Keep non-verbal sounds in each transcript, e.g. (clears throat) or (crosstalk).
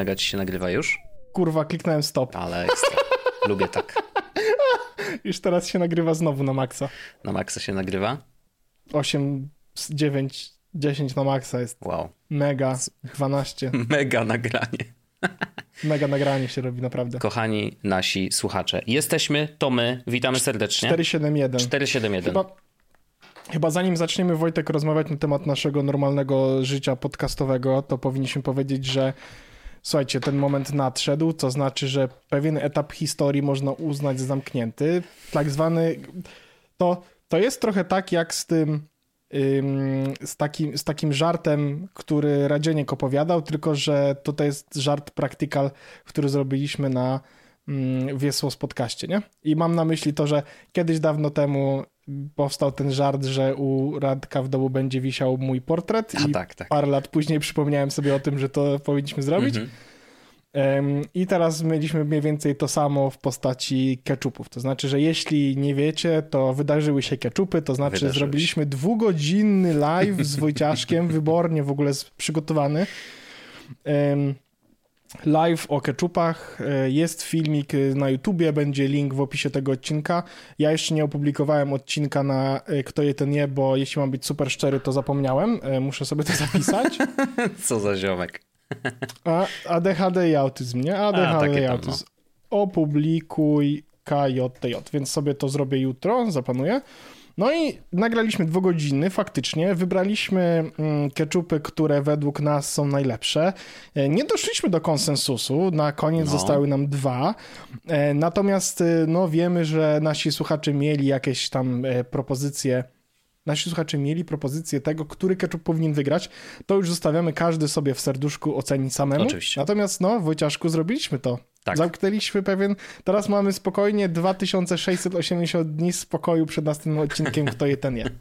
mega ci się nagrywa już? Kurwa, kliknąłem stop. Ale ekstra. Lubię tak. (laughs) Już teraz się nagrywa znowu na maksa. Na maksa się nagrywa? 8, 9, 10 na maksa jest. Wow. Mega, 12. (laughs) Mega nagranie. (laughs) Mega nagranie się robi, naprawdę. Kochani nasi słuchacze, jesteśmy, to my, witamy serdecznie. 471. 471. Chyba, chyba zanim zaczniemy, Wojtek, rozmawiać na temat naszego normalnego życia podcastowego, to powinniśmy powiedzieć, że słuchajcie, ten moment nadszedł, to znaczy, że pewien etap historii można uznać za zamknięty. Tak zwany. To, to jest trochę tak jak z tym. ym, Z takim, z takim żartem, który Radzieniek opowiadał, tylko że to jest żart practical, który zrobiliśmy na Wiesło z podcaście, nie? I mam na myśli to, że kiedyś dawno temu powstał ten żart, że u Radka w domu będzie wisiał mój portret A i tak, tak. parę lat później przypomniałem sobie o tym, że to powinniśmy zrobić. Mhm. Em, I teraz mieliśmy mniej więcej to samo w postaci keczupów. To znaczy, że jeśli nie wiecie, to wydarzyły się keczupy, to znaczy Wydarzyły się. zrobiliśmy dwugodzinny live z Wojciaszkiem, (laughs) wybornie w ogóle przygotowany. Em, Live o keczupach. E, Jest filmik e, na YouTubie, będzie link w opisie tego odcinka. Ja jeszcze nie opublikowałem odcinka na e, Kto je ten je, bo jeśli mam być super szczery, to zapomniałem. Muszę sobie to zapisać. (laughs) Co za ziomek. A, ADHD i autyzm, nie? ADHD takie i tam, autyzm. Opublikuj KJTJ, więc sobie to zrobię jutro, zapanuję. No i nagraliśmy dwugodzinny, faktycznie. Wybraliśmy mm, keczupy, które według nas są najlepsze. E, Nie doszliśmy do konsensusu, na koniec No. zostały nam dwa. E, Natomiast e, no, wiemy, że nasi słuchacze mieli jakieś tam propozycje nasi słuchacze mieli propozycję tego, który ketchup powinien wygrać, to już zostawiamy każdy sobie w serduszku ocenić samemu. Oczywiście. Natomiast no, Wojciaszku, zrobiliśmy to. Tak. Zamknęliśmy pewien, teraz mamy spokojnie 2680 dni spokoju przed następnym odcinkiem, kto je ten je. (laughs)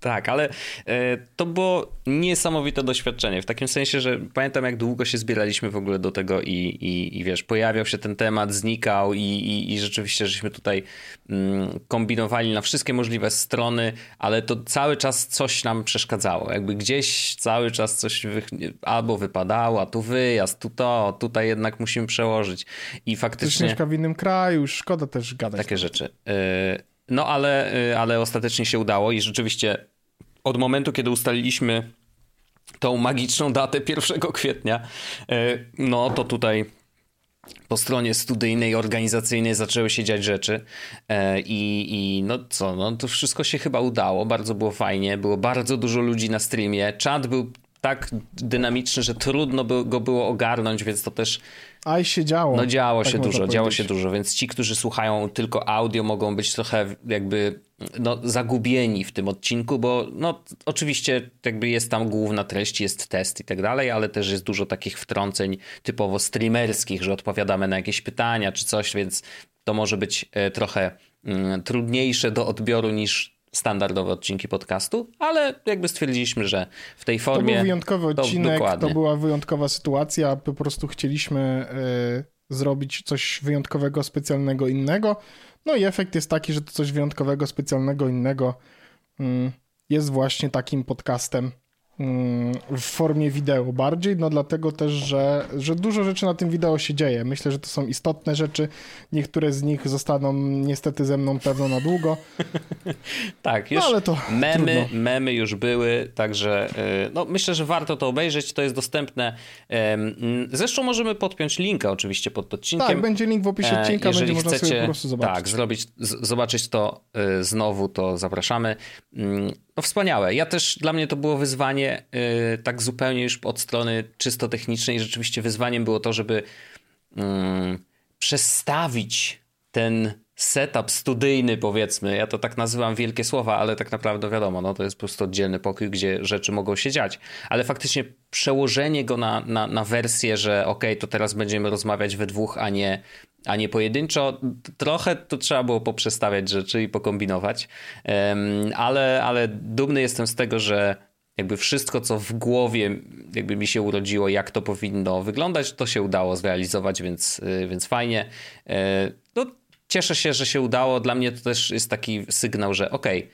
Tak, ale e, to było niesamowite doświadczenie. W takim sensie, że pamiętam, jak długo się zbieraliśmy w ogóle do tego i, i, i wiesz, pojawiał się ten temat, znikał i, i, i rzeczywiście, żeśmy tutaj mm, kombinowali na wszystkie możliwe strony, ale to cały czas coś nam przeszkadzało. Jakby gdzieś cały czas coś albo wypadało, a tu wyjazd, tu to, tutaj jednak musimy przełożyć. I faktycznie mieszka w innym kraju, już szkoda też gadać. takie rzeczy. Y, No ale, y, ale ostatecznie się udało i rzeczywiście od momentu, kiedy ustaliliśmy tą magiczną datę (laughs) 1 kwietnia, y, no to tutaj po stronie studyjnej, organizacyjnej zaczęły się dziać rzeczy i, i no co, no to wszystko się chyba udało, bardzo było fajnie, było bardzo dużo ludzi na streamie, czat był tak dynamiczny, że trudno by go było ogarnąć, więc to też Aj się działo. no działo tak się dużo, działo powiedzieć. się dużo, więc ci, którzy słuchają tylko audio mogą być trochę jakby no, zagubieni w tym odcinku, bo no oczywiście jakby jest tam główna treść, jest test i tak dalej, ale też jest dużo takich wtrąceń typowo streamerskich, że odpowiadamy na jakieś pytania czy coś, więc to może być e, trochę mm, trudniejsze do odbioru niż standardowe odcinki podcastu, ale jakby stwierdziliśmy, że w tej To formie był wyjątkowy to odcinek, to, dokładnie. była wyjątkowa sytuacja, po prostu chcieliśmy y, zrobić coś wyjątkowego, specjalnego, innego. No i efekt jest taki, że to coś wyjątkowego, specjalnego, innego mm, jest właśnie takim podcastem w formie wideo bardziej, no dlatego też, że, że dużo rzeczy na tym wideo się dzieje. Myślę, że to są istotne rzeczy. Niektóre z nich zostaną niestety ze mną pewno na długo. (laughs) Tak, już No, ale to memy, trudno. memy już były, także y, no, myślę, że warto to obejrzeć, to jest dostępne. Zresztą możemy podpiąć linka oczywiście pod odcinkiem. Tak, będzie link w opisie E, odcinka, będzie można sobie po prostu zobaczyć. Tak, zrobić, zobaczyć to y, znowu, to zapraszamy. No wspaniałe. Ja też, dla mnie to było wyzwanie y, tak zupełnie już od strony czysto technicznej. Rzeczywiście wyzwaniem było to, żeby mm, przestawić ten setup studyjny, powiedzmy. Ja to tak nazywam wielkie słowa, ale tak naprawdę wiadomo, no to jest po prostu oddzielny pokój, gdzie rzeczy mogą się dziać. Ale faktycznie przełożenie go na, na, na wersję, że okej, to teraz będziemy rozmawiać we dwóch, a nie, a nie pojedynczo. Trochę to trzeba było poprzestawiać rzeczy i pokombinować. Ale, ale dumny jestem z tego, że jakby wszystko, co w głowie jakby mi się urodziło, jak to powinno wyglądać, to się udało zrealizować, więc, y, więc fajnie. E, No, cieszę się, że się udało. Dla mnie to też jest taki sygnał, że okej,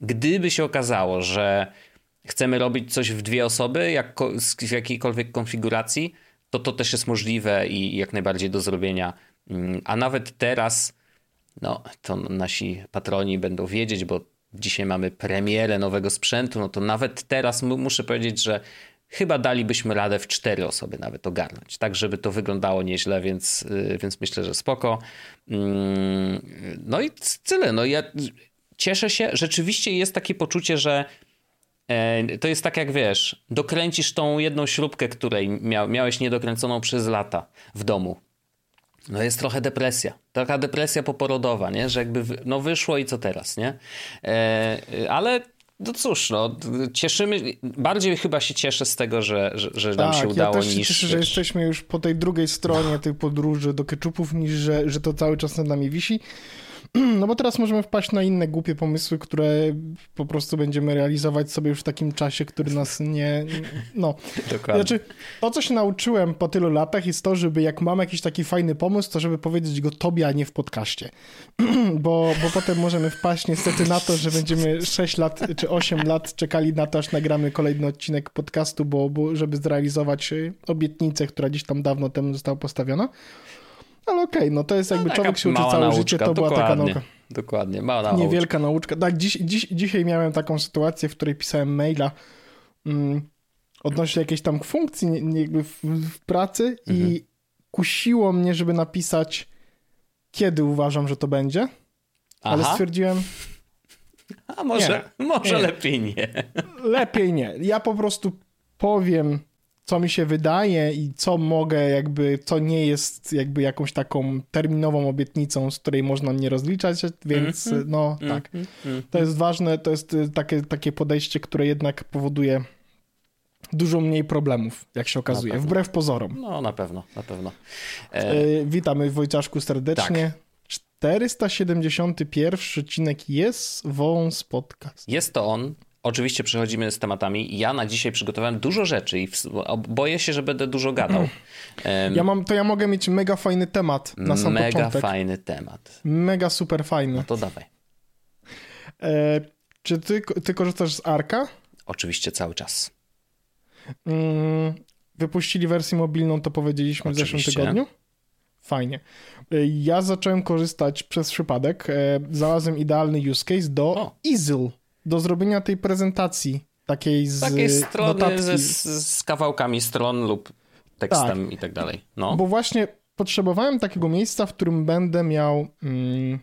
gdyby się okazało, że chcemy robić coś w dwie osoby, jak, w jakiejkolwiek konfiguracji, to to też jest możliwe i jak najbardziej do zrobienia. Mm, a nawet teraz, no to nasi patroni będą wiedzieć, bo dzisiaj mamy premierę nowego sprzętu, no to nawet teraz muszę powiedzieć, że chyba dalibyśmy radę w cztery osoby nawet ogarnąć, tak żeby to wyglądało nieźle, więc, y, więc myślę, że spoko. Mm, no i tyle. No ja cieszę się, rzeczywiście jest takie poczucie, że e, to jest tak jak wiesz, dokręcisz tą jedną śrubkę, której miałeś niedokręconą przez lata w domu. No jest trochę depresja. Taka depresja poporodowa, nie? Że jakby no wyszło i co teraz, nie? E, ale no cóż, no, cieszymy, bardziej chyba się cieszę z tego, że, że, że nam tak, się udało ja też niż... cieszę, że jesteśmy już po tej drugiej stronie tej podróży do keczupów, niż że, że to cały czas nad nami wisi. No bo teraz możemy wpaść na inne głupie pomysły, które po prostu będziemy realizować sobie już w takim czasie, który nas nie... No. Dokładnie. Znaczy, to co się nauczyłem po tylu latach jest to, żeby jak mam jakiś taki fajny pomysł, to żeby powiedzieć go tobie, a nie w podcaście. (clears throat) bo, bo potem możemy wpaść niestety na to, że będziemy 6 lat czy 8 lat czekali na to, aż nagramy kolejny odcinek podcastu, bo, bo żeby zrealizować obietnicę, która gdzieś tam dawno temu została postawiona. Ale okej, okay, no to jest jakby no, człowiek się uczy całe nauczka, życie, to była taka nauka. Dokładnie, mała nauczka. Niewielka nauczka. Tak, dziś, dziś, dzisiaj miałem taką sytuację, w której pisałem maila mm, odnośnie jakiejś tam funkcji jakby w, w pracy mhm. i kusiło mnie, żeby napisać kiedy uważam, że to będzie, Aha. ale stwierdziłem... A może, nie, może nie. lepiej nie. Lepiej nie. Ja po prostu powiem co mi się wydaje i co mogę jakby, co nie jest jakby jakąś taką terminową obietnicą, z której można mnie rozliczać, więc mm -hmm. no mm -hmm. tak. Mm -hmm. To jest ważne, to jest y, takie, takie podejście, które jednak powoduje dużo mniej problemów, jak się okazuje, wbrew pozorom. No, na pewno, na pewno. E... E, witamy Wojciaszku serdecznie. Tak. 471 odcinek jest Wąs Podcast. Jest to on. Oczywiście przechodzimy z tematami. Ja na dzisiaj przygotowałem dużo rzeczy i boję się, że będę dużo gadał. (clears throat) Ja mam, to ja mogę mieć mega fajny temat na sam mega początek. Mega fajny temat. Mega super fajny. No to dawaj. E, czy ty, ty korzystasz z Arka? Oczywiście cały czas. Mm, wypuścili wersję mobilną, to powiedzieliśmy Oczywiście. w zeszłym tygodniu. Fajnie. E, ja zacząłem korzystać przez przypadek. E, znalazłem idealny use case do o. Easel do zrobienia tej prezentacji takiej z Takiej strony notatki. Ze, z, kawałkami stron lub tekstem tak. i tak dalej. No. Bo właśnie potrzebowałem takiego miejsca, w którym będę miał... Mm,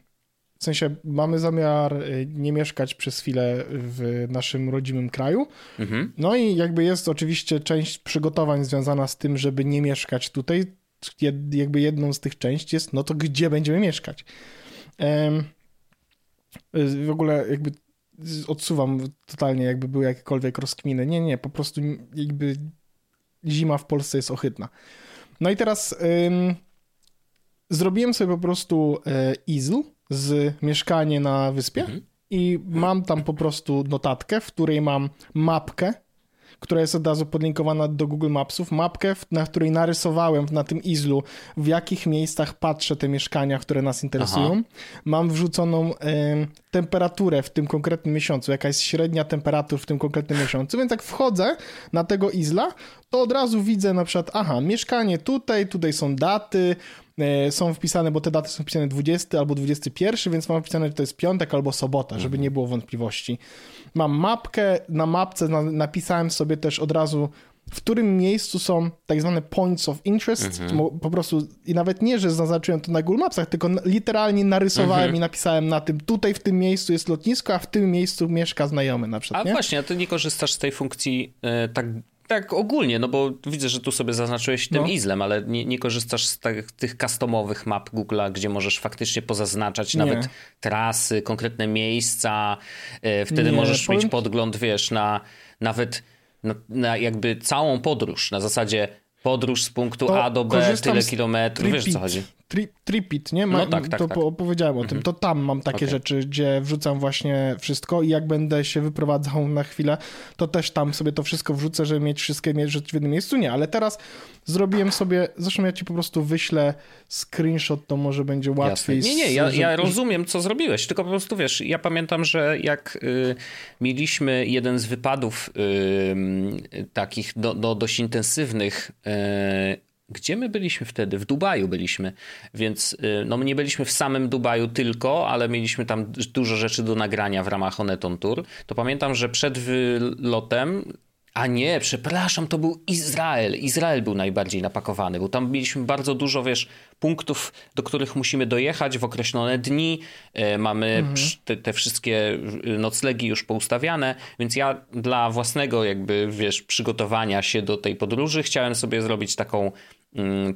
w sensie mamy zamiar y, nie mieszkać przez chwilę w naszym rodzimym kraju. Mhm. No i jakby jest oczywiście część przygotowań związana z tym, żeby nie mieszkać tutaj. Jakby jedną z tych części jest, no to gdzie będziemy mieszkać? Y, w ogóle jakby odsuwam totalnie, jakby były jakiekolwiek rozkminy. Nie, nie, po prostu jakby zima w Polsce jest ohydna. No i teraz ym, zrobiłem sobie po prostu y, easel z mieszkanie na wyspie mhm. i mam tam po prostu notatkę, w której mam mapkę która jest od razu podlinkowana do Google Mapsów, mapkę, na której narysowałem na tym izlu, w jakich miejscach patrzę te mieszkania, które nas interesują. Aha. Mam wrzuconą y, temperaturę w tym konkretnym miesiącu, jaka jest średnia temperatur w tym konkretnym miesiącu, więc jak wchodzę na tego izla, to od razu widzę na przykład, aha, mieszkanie tutaj, tutaj są daty, są wpisane, bo te daty są wpisane 20 albo 21, więc mam wpisane, że to jest piątek albo sobota, żeby mhm. nie było wątpliwości. Mam mapkę, na mapce napisałem sobie też od razu, w którym miejscu są tak zwane points of interest, mhm. po prostu i nawet nie, że zaznaczyłem to na Google Mapsach, tylko literalnie narysowałem mhm. i napisałem na tym, tutaj w tym miejscu jest lotnisko, a w tym miejscu mieszka znajomy na przykład. A nie? właśnie, a ty nie korzystasz z tej funkcji y, tak tak ogólnie, no bo widzę, że tu sobie zaznaczyłeś tym no. izlem, ale nie, nie korzystasz z tych, tych customowych map Google'a, gdzie możesz faktycznie pozaznaczać nie. nawet trasy, konkretne miejsca. E, wtedy nie, możesz powiem... mieć podgląd, wiesz, na nawet na, na jakby całą podróż. Na zasadzie podróż z punktu to A do B, tyle kilometrów, wiesz co chodzi? Tri, tripit, nie? Ma, no tak, tak, to tak. opowiedziałem o tym. Mhm. To tam mam takie okay. rzeczy, gdzie wrzucam właśnie wszystko i jak będę się wyprowadzał na chwilę, to też tam sobie to wszystko wrzucę, żeby mieć wszystkie rzeczy w jednym miejscu. Nie, ale teraz zrobiłem sobie, zresztą ja ci po prostu wyślę screenshot, to może będzie łatwiej. Jasne. Nie, nie, ja, ja, rozumiem, co zrobiłeś, tylko po prostu wiesz, ja pamiętam, że jak y, mieliśmy jeden z wypadów y, takich do, do, dość intensywnych y, gdzie my byliśmy wtedy? W Dubaju byliśmy, więc y, no my nie byliśmy w samym Dubaju tylko, ale mieliśmy tam dużo rzeczy do nagrania w ramach Oneton Tour. To pamiętam, że przed wylotem a nie, przepraszam, to był Izrael. Izrael był najbardziej napakowany, bo tam mieliśmy bardzo dużo, wiesz, punktów, do których musimy dojechać w określone dni. E, mamy mhm. te, te, wszystkie noclegi już poustawiane, więc ja dla własnego jakby, wiesz, przygotowania się do tej podróży chciałem sobie zrobić taką,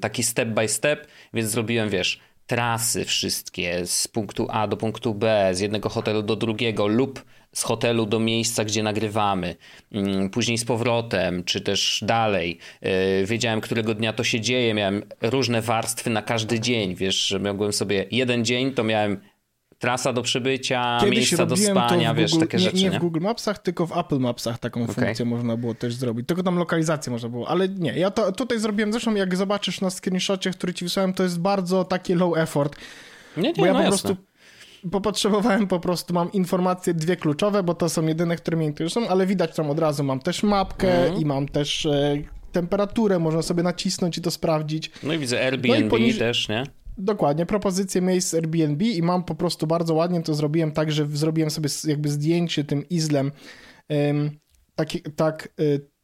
taki step by step, więc zrobiłem, wiesz, trasy wszystkie z punktu A do punktu B, z jednego hotelu do drugiego lub z hotelu do miejsca, gdzie nagrywamy, mm, później z powrotem, czy też dalej. E, wiedziałem, którego dnia to się dzieje, miałem różne warstwy na każdy dzień, wiesz, że mogłem sobie jeden dzień, to miałem trasa do przybycia, Kiedyś miejsca do spania, wiesz, Google, takie nie, rzeczy. Nie, nie w Google Mapsach, tylko w Apple Mapsach taką okay. funkcję można było też zrobić. Tylko tam lokalizację można było, ale nie. Ja to tutaj zrobiłem, zresztą jak zobaczysz na screenshocie, który ci wysłałem, to jest bardzo taki low effort. Nie, nie, bo ja no po jasne. prostu bo potrzebowałem po prostu, mam informacje dwie kluczowe, bo to są jedyne, które mnie interesują, ale widać tam od razu, mam też mapkę mm. i mam też e, temperaturę, można sobie nacisnąć i to sprawdzić. No i widzę Airbnb no i też, nie? Dokładnie, propozycje miejsc Airbnb i mam po prostu bardzo ładnie to zrobiłem tak, że zrobiłem sobie jakby zdjęcie tym izlem tak, tak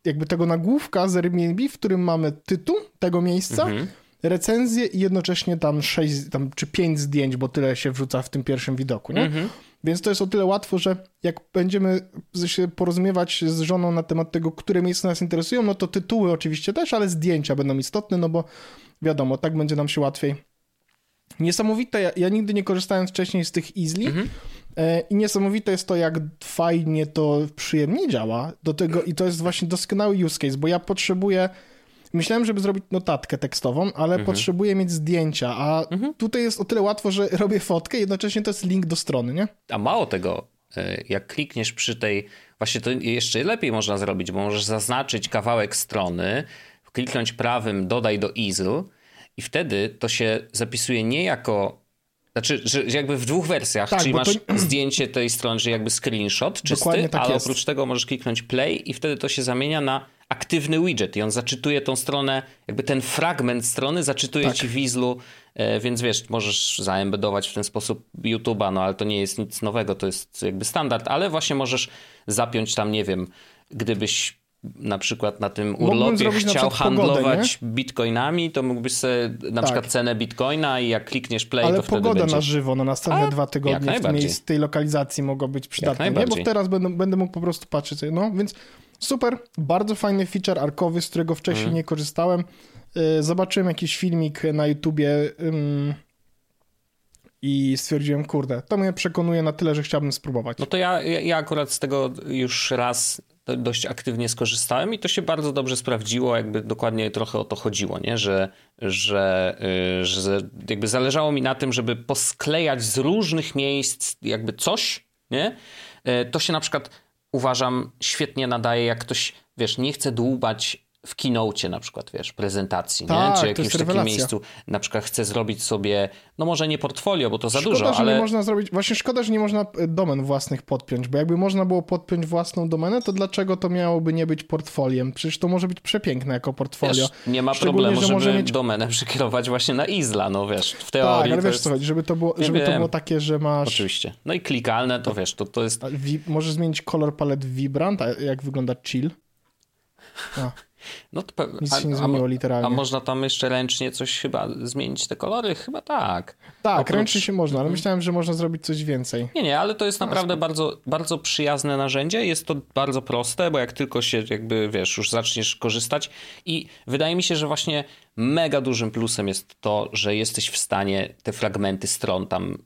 jakby tego nagłówka z Airbnb, w którym mamy tytuł tego miejsca, mhm recenzję i jednocześnie tam sześć tam, czy pięć zdjęć, bo tyle się wrzuca w tym pierwszym widoku, nie? Mhm. Więc to jest o tyle łatwo, że jak będziemy się porozumiewać z żoną na temat tego, które miejsca nas interesują, no to tytuły oczywiście też, ale zdjęcia będą istotne, no bo wiadomo, tak będzie nam się łatwiej. Niesamowite, ja, ja nigdy nie korzystałem wcześniej z tych Easy mhm. e, i niesamowite jest to, jak fajnie to przyjemnie działa do tego i to jest właśnie doskonały use case, bo ja potrzebuję Myślałem, żeby zrobić notatkę tekstową, ale mhm. potrzebuję mieć zdjęcia, a mhm. tutaj jest o tyle łatwo, że (laughs) robię fotkę, jednocześnie to jest link do strony, nie? A mało tego, e, jak klikniesz przy tej, właśnie to jeszcze lepiej można zrobić, bo możesz zaznaczyć kawałek strony, kliknąć prawym dodaj do easel i wtedy to się zapisuje nie jako znaczy, że jakby w dwóch wersjach, tak, czyli masz to... zdjęcie tej strony, czyli jakby screenshot czysty, tak ale jest. oprócz tego możesz kliknąć play i wtedy to się zamienia na aktywny widget i on zaczytuje tą stronę, jakby ten fragment strony zaczytuje tak. ci w Weaslu, e, więc wiesz, możesz zaembedować w ten sposób YouTube'a, no ale to nie jest nic nowego, to jest jakby standard, ale właśnie możesz zapiąć tam, nie wiem, gdybyś na przykład na tym urlopie chciał handlować pogodę, bitcoinami, to mógłbyś sobie na tak. przykład cenę bitcoina i jak klikniesz play, Ale to wtedy pogoda będzie... na żywo na następne A, dwa tygodnie w miejsc, tej lokalizacji mogą być przydatne, nie? bo teraz będę, będę mógł po prostu patrzeć, no więc super, bardzo fajny feature arkowy, z którego wcześniej mm. nie korzystałem. Y, zobaczyłem jakiś filmik na YouTubie i stwierdziłem, kurde, to mnie przekonuje na tyle, że chciałbym spróbować. No to ja, ja akurat z tego już raz dość aktywnie skorzystałem i to się bardzo dobrze sprawdziło, jakby dokładnie trochę o to chodziło, nie? Że, że, y, że jakby zależało mi na tym, żeby posklejać z różnych miejsc jakby coś, nie? Y, to się na przykład uważam świetnie nadaje, jak ktoś, wiesz, nie chce dłubać w keynote na przykład, wiesz, prezentacji, tak, nie? czy jakimś takim rewelacja. miejscu, na przykład chce zrobić sobie, no może nie portfolio, bo to za szkoda, dużo, że ale... nie można zrobić, właśnie szkoda, że nie można e, domen własnych podpiąć, bo jakby można było podpiąć własną domenę, to dlaczego to miałoby nie być portfoliem? Przecież to może być przepiękne jako portfolio. Wiesz, nie ma problemu, że żeby mieć... domenę (laughs) przykierować właśnie na Isla, no wiesz, w teorii. Tak, ale wiesz jest... co chodzi, żeby to było, żeby to było takie, że masz... Oczywiście. No i klikalne, to wiesz, to, to jest... możesz zmienić kolor palet Vibrant, a jak wygląda Chill? A. No to Nic się nie zmieniło literalnie. A można tam jeszcze ręcznie coś chyba zmienić te kolory? Chyba tak. Tak, Oprócz... ręcznie się można, ale myślałem, że można zrobić coś więcej. Nie, nie, ale to jest naprawdę bardzo, bardzo przyjazne narzędzie. Jest to bardzo proste, bo jak tylko się jakby, wiesz, już zaczniesz korzystać i wydaje mi się, że właśnie mega dużym plusem jest to, że jesteś w stanie te fragmenty stron tam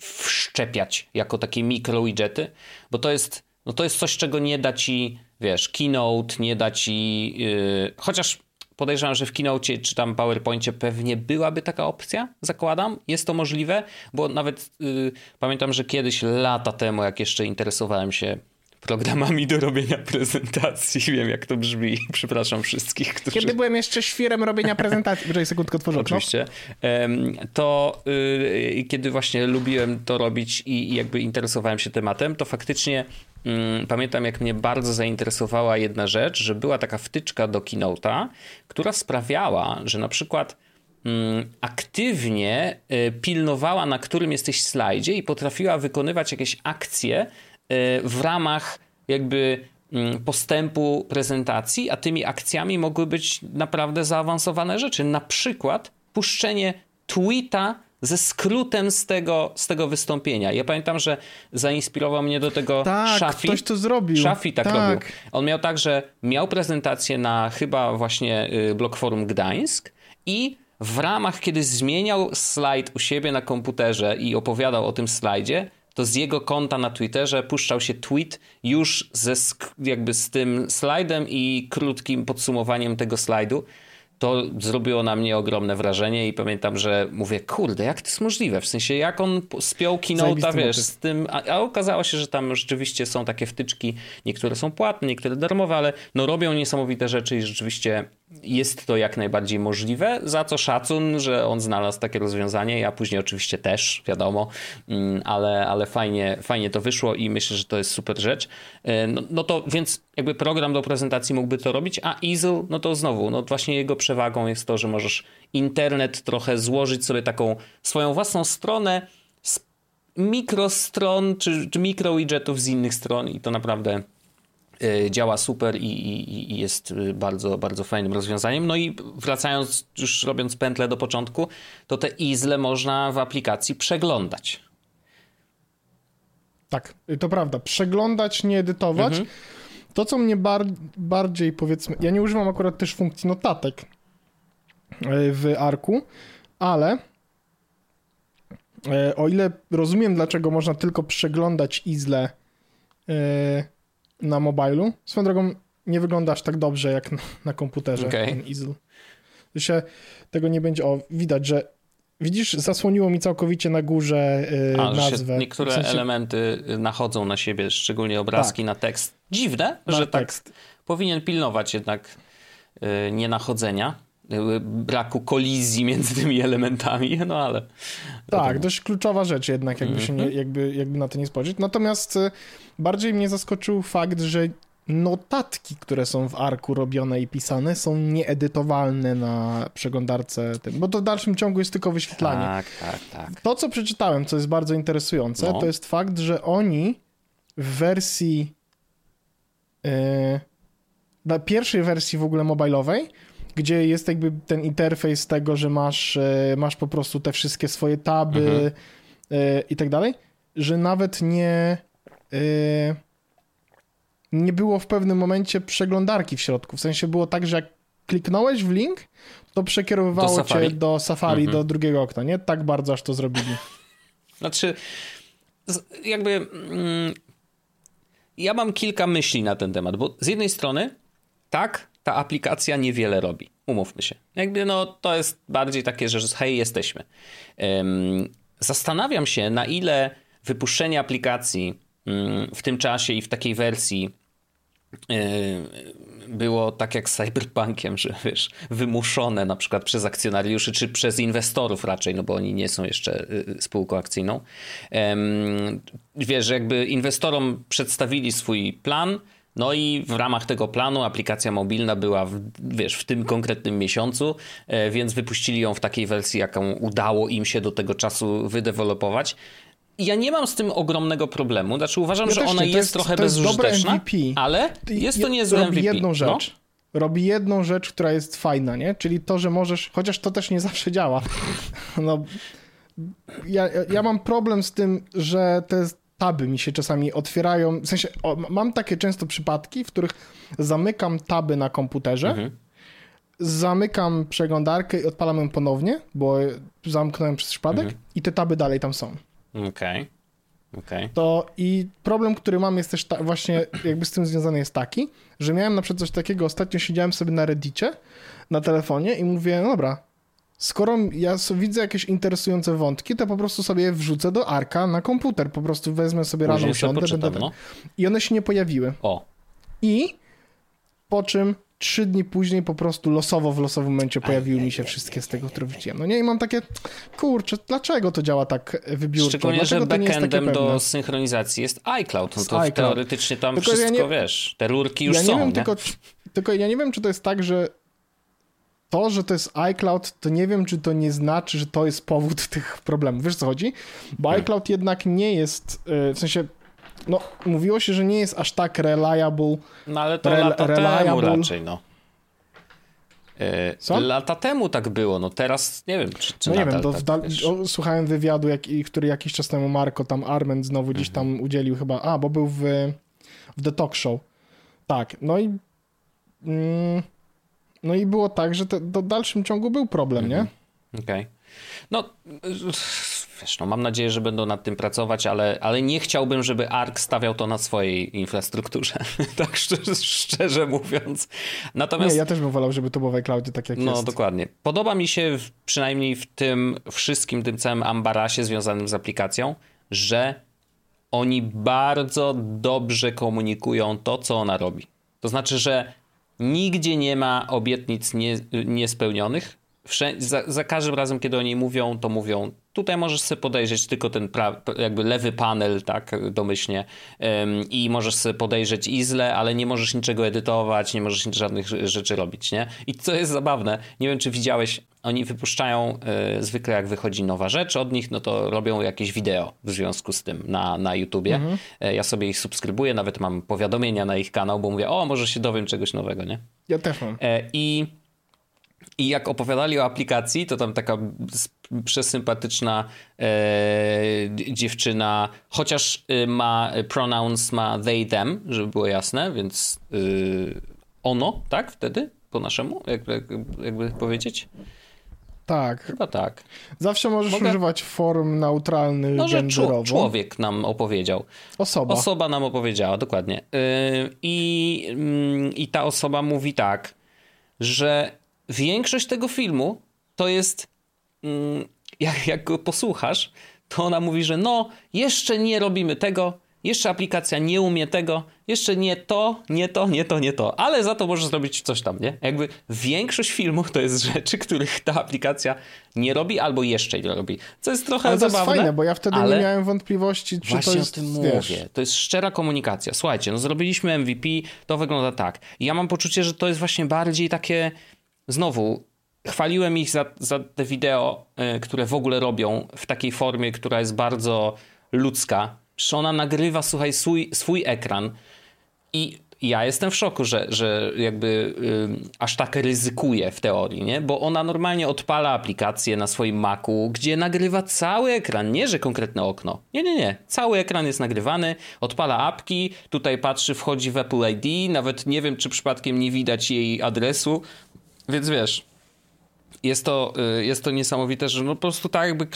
wszczepiać jako takie mikro widgety, bo to jest, no to jest coś, czego nie da ci wiesz, Keynote nie da ci, yy, chociaż podejrzewam, że w Keynote czy tam PowerPoincie pewnie byłaby taka opcja, zakładam, jest to możliwe, bo nawet yy, pamiętam, że kiedyś lata temu, jak jeszcze interesowałem się programami do robienia (laughs) prezentacji. Wiem, jak to brzmi. (laughs) Przepraszam wszystkich, którzy... Kiedy byłem jeszcze świrem robienia prezentacji... Poczekaj sekundkę, otworzę Oczywiście. To yy, kiedy właśnie lubiłem to robić i, jakby interesowałem się tematem, to faktycznie pamiętam jak mnie bardzo zainteresowała jedna rzecz, że była taka wtyczka do Keynote'a, która sprawiała, że na przykład mm, aktywnie y, pilnowała, na którym jesteś slajdzie i potrafiła wykonywać jakieś akcje y, w ramach jakby mm, postępu prezentacji, a tymi akcjami mogły być naprawdę zaawansowane rzeczy. Na przykład puszczenie tweeta ze skrótem z tego, z tego wystąpienia. Ja pamiętam, że zainspirował mnie do tego tak, Shafi. ktoś to zrobił. Shafi tak, tak, robił. On miał tak, że miał prezentację na chyba właśnie y, Blog Forum Gdańsk i w ramach, kiedy zmieniał slajd u siebie na komputerze i opowiadał o tym slajdzie, to z jego konta na Twitterze puszczał się tweet już ze, jakby z tym slajdem i krótkim podsumowaniem tego slajdu to zrobiło na mnie ogromne wrażenie i pamiętam, że mówię, kurde, jak to jest możliwe? W sensie, jak on spiął Keynote'a, wiesz, z tym, a, a, okazało się, że tam rzeczywiście są takie wtyczki, niektóre są płatne, niektóre darmowe, ale no robią niesamowite rzeczy i rzeczywiście jest to jak najbardziej możliwe, za co szacun, że on znalazł takie rozwiązanie, ja później oczywiście też, wiadomo, mm, ale, ale fajnie, fajnie to wyszło i myślę, że to jest super rzecz. E, no, no to więc jakby program do prezentacji mógłby to robić, a Easel, no to znowu, no właśnie jego przewagą jest to, że możesz internet trochę złożyć sobie taką swoją własną stronę z mikrostron czy, czy mikro widgetów z innych stron i to naprawdę działa super i, i, i, jest e, bardzo, bardzo fajnym rozwiązaniem. No i wracając, już robiąc pętlę do początku, to te izle można w aplikacji przeglądać. Tak, to prawda. Przeglądać, nie edytować. Mhm. To, co mnie bar bardziej powiedzmy. Ja nie używam akurat też funkcji notatek e, w Arku, ale o ile rozumiem, dlaczego można tylko przeglądać izle na mobilu. Swoją drogą nie wyglądasz tak dobrze jak na, na komputerze okay. ten. Się tego nie będzie. O, widać, że widzisz, zasłoniło mi całkowicie na górze yy, A, nazwę. niektóre w sensie... elementy nachodzą na siebie, szczególnie obrazki tak. na tekst. Dziwne, na że tak tekst. tak powinien pilnować jednak yy, nienachodzenia y, braku kolizji między tymi elementami, no ale... Tak, dość kluczowa rzecz jednak, jakby, się nie, mhm. jakby, jakby na to nie spojrzeć. Natomiast y, Bardziej mnie zaskoczył fakt, że notatki, które są w arku robione i pisane, są nieedytowalne na przeglądarce, tym, bo to w dalszym ciągu jest tylko wyświetlanie. Tak, tak, tak. To, co przeczytałem, co jest bardzo interesujące, no. to jest fakt, że oni w wersji yy, na pierwszej wersji w ogóle mobilowej, gdzie jest jakby ten interfejs tego, że masz, yy, masz po prostu te wszystkie swoje taby mhm. yy, i tak dalej, że nawet nie Yy, nie było w pewnym momencie przeglądarki w środku. W sensie było tak, że jak kliknąłeś w link, to przekierowywało do cię do Safari, mhm. do drugiego okna, nie? Tak bardzo aż to zrobili. (laughs) Znaczy, jakby mm, ja mam kilka myśli na ten temat, bo z jednej strony tak, ta aplikacja niewiele robi. Umówmy się. Jakby no, to jest bardziej takie, że hej, jesteśmy. Um, zastanawiam się, na ile wypuszczenie aplikacji Mm, w tym czasie i w takiej wersji e, było tak jak z Cyberpunkiem, że wiesz, wymuszone na przykład przez akcjonariuszy, czy przez inwestorów raczej, no bo oni nie są jeszcze e, spółką akcyjną. Wiesz, jakby inwestorom przedstawili swój plan, no i w ramach tego planu aplikacja mobilna była, w, wiesz, w tym konkretnym miesiącu, e, więc wypuścili ją w takiej wersji, jaką udało im się do tego czasu wydevelopować ja nie mam z tym ogromnego problemu. Znaczy uważam, ja że ona jest, jest, trochę to bezużyteczna, ale jest to niezłe robi MVP. jedną no. rzecz. No? Robi jedną rzecz, która jest fajna, nie? Czyli to, że możesz, chociaż to też nie zawsze działa. (laughs) No, ja, ja mam problem z tym, że te taby mi się czasami otwierają. W sensie, o, mam takie często przypadki, w których zamykam taby na komputerze, mhm. zamykam przeglądarkę i odpalam ją ponownie, bo zamknąłem przez przypadek mhm. i te taby dalej tam są. Okej. Okay. Okay. To i problem, który mam jest też ta, właśnie jakby z tym związany jest taki, że miałem na przykład coś takiego, ostatnio siedziałem sobie na reddicie na telefonie i mówię, no dobra, skoro ja widzę jakieś interesujące wątki, to po prostu sobie wrzucę do Arka na komputer, po prostu wezmę sobie rano, usiądę, będę... no. i one się nie pojawiły. O. I po czym trzy dni później po prostu losowo w losowym momencie pojawiły mi się wszystkie z tego, które wrzuciłem. No nie, i mam takie, kurczę, dlaczego to działa tak wybiórczo? Szczególnie, dlaczego że backendem do synchronizacji jest iCloud. No to iCloud. teoretycznie tam Tylko ja wszystko, nie- wiesz, te rurki już ja są, nie wiem, nie? Tylko, tylko ja nie wiem, czy to jest tak, że to, że to jest iCloud, to nie wiem, czy to nie znaczy, że to jest powód (laughs) tych problemów. Wiesz, co chodzi? Bo Hmm. iCloud jednak nie jest, yy, w sensie, no, mówiło się, że nie jest aż tak reliable. No ale to Rel- lata temu reliable. raczej, no. E, Co? Lata temu tak było, no teraz nie wiem, czy, czy No nie wiem, to tak, o, słuchałem wywiadu, jak, który jakiś czas temu Marko, tam Arment znowu gdzieś Mhm. tam udzielił chyba, a, bo był w, w The Talk Show. Tak, no i mm, no i było tak, że te, do dalszym ciągu był problem, nie? Okej. No, wiesz, no mam nadzieję, że będą nad tym pracować, ale, ale nie chciałbym, żeby ARK stawiał to na swojej infrastrukturze, (laughs) tak szczerze, szczerze mówiąc. Natomiast... Nie, ja też bym wolał, żeby to było w iCloudzie tak jak No, jest. dokładnie. Podoba mi się w, przynajmniej w tym wszystkim, tym całym ambarasie związanym z aplikacją, że oni bardzo dobrze komunikują to, co ona robi. To znaczy, że nigdzie nie ma obietnic nie, niespełnionych. Za, za każdym razem, kiedy oni mówią, to mówią, tutaj możesz sobie podejrzeć tylko ten pra- jakby lewy panel, tak, domyślnie Ym, i możesz sobie podejrzeć izle, ale nie możesz niczego edytować, nie możesz żadnych rze- rzeczy robić, nie? I co jest zabawne, nie wiem, czy widziałeś, oni wypuszczają y, zwykle jak wychodzi nowa rzecz od nich, no to robią jakieś wideo w związku z tym na, na YouTubie. E, Ja sobie ich subskrybuję, nawet mam powiadomienia na ich kanał, bo mówię, o, może się dowiem czegoś nowego, nie? Ja też mam. E, I, I jak opowiadali o aplikacji, to tam taka przesympatyczna e, dziewczyna, chociaż y, ma pronouns, ma they, them, żeby było jasne, więc y, ono, tak? Wtedy? Po naszemu? Jak, jak, jakby powiedzieć? Tak. Chyba tak. Zawsze możesz Mogę- używać form neutralnych No, genderowo. czło- człowiek nam opowiedział. Osoba. Osoba nam opowiedziała, dokładnie. Yy, I, mm, I ta osoba mówi tak, że większość tego filmu to jest. mm, Jak, jak go posłuchasz, to ona mówi, że no, jeszcze nie robimy tego, jeszcze aplikacja nie umie tego, jeszcze nie to, nie to, nie to, nie to, ale za to możesz zrobić coś tam, nie? Jakby większość filmu to jest rzeczy, których ta aplikacja nie robi albo jeszcze nie robi. Co jest trochę Ale to jest zabawne. fajne, bo ja wtedy ale... nie miałem wątpliwości, czy Właśnie to jest, o tym wiesz, mówię. To jest szczera komunikacja. Słuchajcie, no zrobiliśmy MVP, to wygląda tak. I ja mam poczucie, że to jest właśnie bardziej takie. Znowu, chwaliłem ich za, za te wideo, y, które w ogóle robią w takiej formie, która jest bardzo ludzka. Że ona nagrywa, słuchaj, swój, swój ekran i ja jestem w szoku, że, że jakby y, aż tak ryzykuje w teorii, nie? Bo ona normalnie odpala aplikację na swoim Macu, gdzie nagrywa cały ekran, nie że konkretne okno. Nie, nie, nie. Cały ekran jest nagrywany, odpala apki, tutaj patrzy, wchodzi w Apple ID, nawet nie wiem, czy przypadkiem nie widać jej adresu, więc wiesz, jest to, y, jest to niesamowite, że no po prostu tak jakby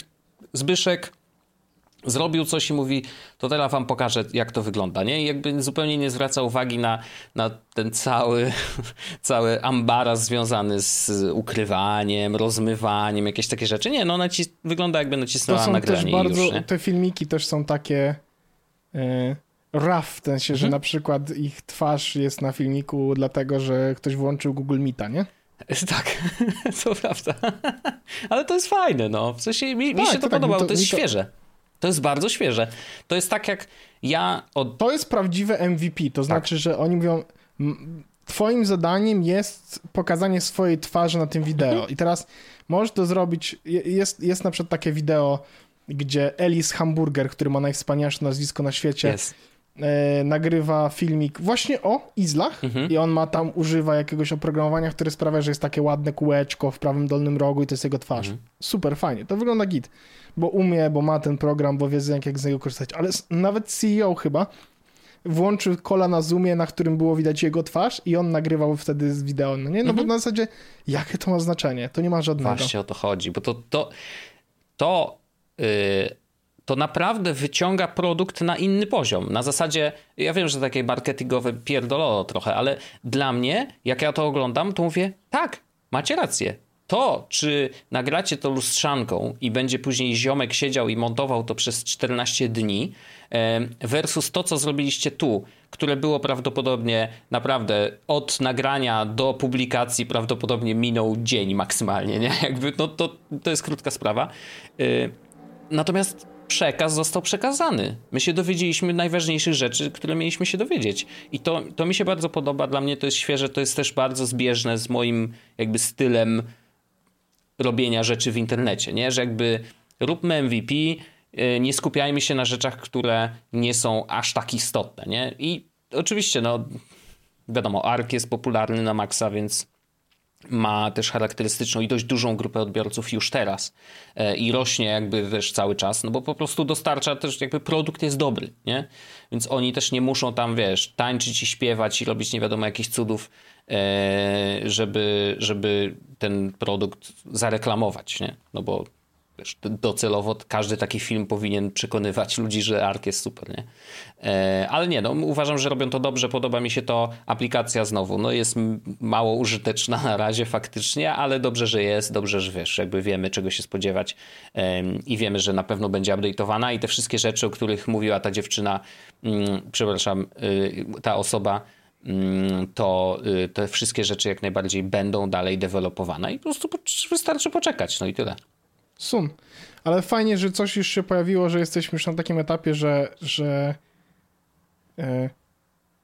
Zbyszek zrobił coś i mówi, to teraz wam pokażę, jak to wygląda, nie? I jakby zupełnie nie zwraca uwagi na, na ten cały, (laughs) cały ambaras związany z ukrywaniem, rozmywaniem, jakieś takie rzeczy. Nie, no nacis- wygląda jakby nacisnęła nagranie i bardzo, już, te filmiki też są takie e, rough, w sensie, że Mhm. na przykład ich twarz jest na filmiku dlatego, że ktoś włączył Google Meeta, nie? (laughs) Tak, (laughs) to prawda. Ale to jest fajne, no. W sensie mi, mi Tak, się to tak, podobało, mi to- to jest mi to- świeże. To jest bardzo świeże. To jest tak jak ja od To jest prawdziwe MVP, to Tak. znaczy, że oni mówią, "M, twoim zadaniem jest pokazanie swojej twarzy na tym wideo Mhm. i teraz możesz to zrobić, je- jest, jest na przykład takie wideo, gdzie Elis Hamburger, który ma najwspanialsze nazwisko na świecie. E, nagrywa filmik właśnie o izlach Mhm. i on ma tam, używa jakiegoś oprogramowania, które sprawia, że jest takie ładne kółeczko w prawym dolnym rogu i to jest jego twarz. Mhm. Super, fajnie. To wygląda git, bo umie, bo ma ten program, bo wie jak, jak z niego korzystać, ale nawet CEO chyba włączył kola na Zoomie, na którym było widać jego twarz i on nagrywał wtedy z wideo, no nie? No Mhm. bo na zasadzie, jakie to ma znaczenie? To nie ma żadnego. Właśnie o to chodzi, bo to, to, to, yy, to naprawdę wyciąga produkt na inny poziom. Na zasadzie, ja wiem, że takie marketingowe pierdololo trochę, ale dla mnie, jak ja to oglądam, to mówię, tak, macie rację. To, czy nagracie to lustrzanką i będzie później ziomek siedział i montował to przez 14 dni, versus to, co zrobiliście tu, które było prawdopodobnie naprawdę od nagrania do publikacji prawdopodobnie minął dzień maksymalnie, nie? Jakby, no to, to jest krótka sprawa. Y, natomiast przekaz został przekazany. My się dowiedzieliśmy najważniejszych rzeczy, które mieliśmy się dowiedzieć. I to, to mi się bardzo podoba. Dla mnie to jest świeże, to jest też bardzo zbieżne z moim jakby stylem robienia rzeczy w internecie, nie? Że jakby róbmy MVP, y, nie skupiajmy się na rzeczach, które nie są aż tak istotne, nie? I oczywiście, no wiadomo, ARK jest popularny na maksa, więc ma też charakterystyczną i dość dużą grupę odbiorców już teraz e, i rośnie jakby też cały czas, no bo po prostu dostarcza też jakby produkt jest dobry, nie? Więc oni też nie muszą tam, wiesz, tańczyć i śpiewać i robić nie wiadomo jakichś cudów, e, żeby, żeby ten produkt zareklamować, nie? No bo docelowo każdy taki film powinien przekonywać ludzi, że ARK jest super, nie? E, ale nie, no uważam, że robią to dobrze, podoba mi się to. Aplikacja znowu, no jest mało użyteczna na razie faktycznie, ale dobrze, że jest, dobrze, że wiesz, jakby wiemy czego się spodziewać i wiemy, że na pewno będzie update'owana i te wszystkie rzeczy, o których mówiła ta dziewczyna, mm, przepraszam, y, ta osoba, mm, to y, te wszystkie rzeczy jak najbardziej będą dalej dewelopowane i po prostu wystarczy poczekać, no i tyle. Sun. Ale fajnie, że coś już się pojawiło, że jesteśmy już na takim etapie, że, że e,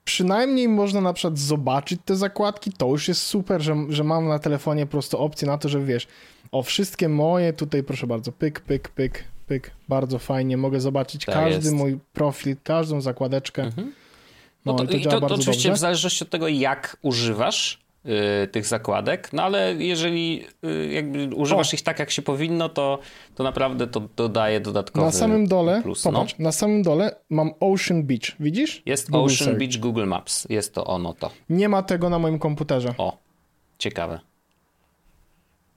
przynajmniej można na przykład zobaczyć te zakładki. To już jest super, że, że mam na telefonie po prostu opcję na to, że wiesz, o wszystkie moje, tutaj proszę bardzo, pyk, pyk, pyk, pyk, bardzo fajnie, mogę zobaczyć tak każdy jest. mój profil, każdą zakładeczkę. Mhm. No, no to, to, i to, to oczywiście dobrze. w zależności od tego, jak używasz, tych zakładek, no ale jeżeli y, jakby używasz o. ich tak, jak się powinno, to, to naprawdę to dodaje dodatkowy Na samym dole, plus, no. popatrz, no. na samym dole mam Ocean Beach, widzisz? Jest Google Ocean Search. Beach Google Maps, jest to ono to. Nie ma tego na moim komputerze. O, ciekawe.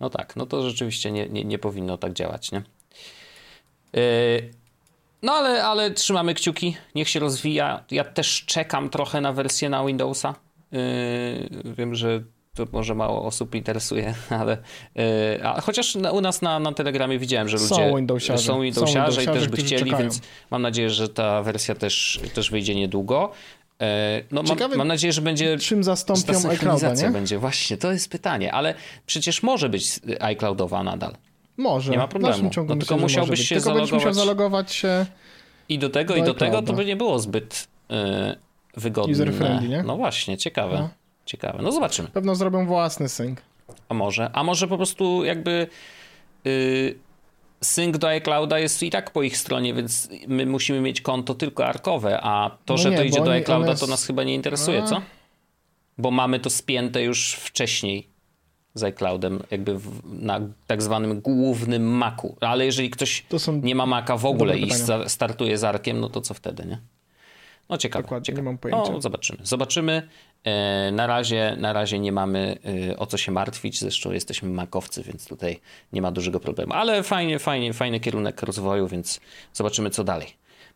No tak, no to rzeczywiście nie, nie, nie powinno tak działać, nie? Yy, no ale, ale trzymamy kciuki, niech się rozwija. Ja też czekam trochę na wersję na Windowsa. Yy, wiem, że to może mało osób interesuje, (laughs) ale yy, a chociaż u nas na, na Telegramie widziałem, że ludzie są Windowsiarze, są Windowsiarze i też by chcieli, czekają. więc mam nadzieję, że ta wersja też, też wyjdzie niedługo. Yy, no, mam, mam, nadzieję, że będzie. Czym zastąpią iClouda, nie? będzie, właśnie, to jest pytanie, ale przecież może być iCloudowa nadal. Może. Nie ma problemu. No, tylko musiałbyś się tylko zalogować. musiał zalogować się. I do tego, do i do tego to by nie było zbyt. Yy, wygodne. User friendly, nie? No właśnie, ciekawe. No. Ciekawe. No zobaczymy. Pewno zrobią własny sync. A może? A może po prostu jakby yy, sync do iClouda jest i tak po ich stronie, więc my musimy mieć konto tylko arkowe, a to, no że nie, to idzie do iClouda, jest... to nas chyba nie interesuje, a... co? Bo mamy to spięte już wcześniej z iCloudem, jakby w, na tak zwanym głównym Macu. Ale jeżeli ktoś nie ma Maca w ogóle i startuje z Arkiem, no to co wtedy, nie? No ciekawe. Dokładnie, ciekawe. nie mam pojęcia. No, zobaczymy. Zobaczymy. E, na razie, na razie nie mamy e, o co się martwić, zresztą jesteśmy makowcy, więc tutaj nie ma dużego problemu. Ale fajnie, fajnie, fajny kierunek rozwoju, więc zobaczymy co dalej.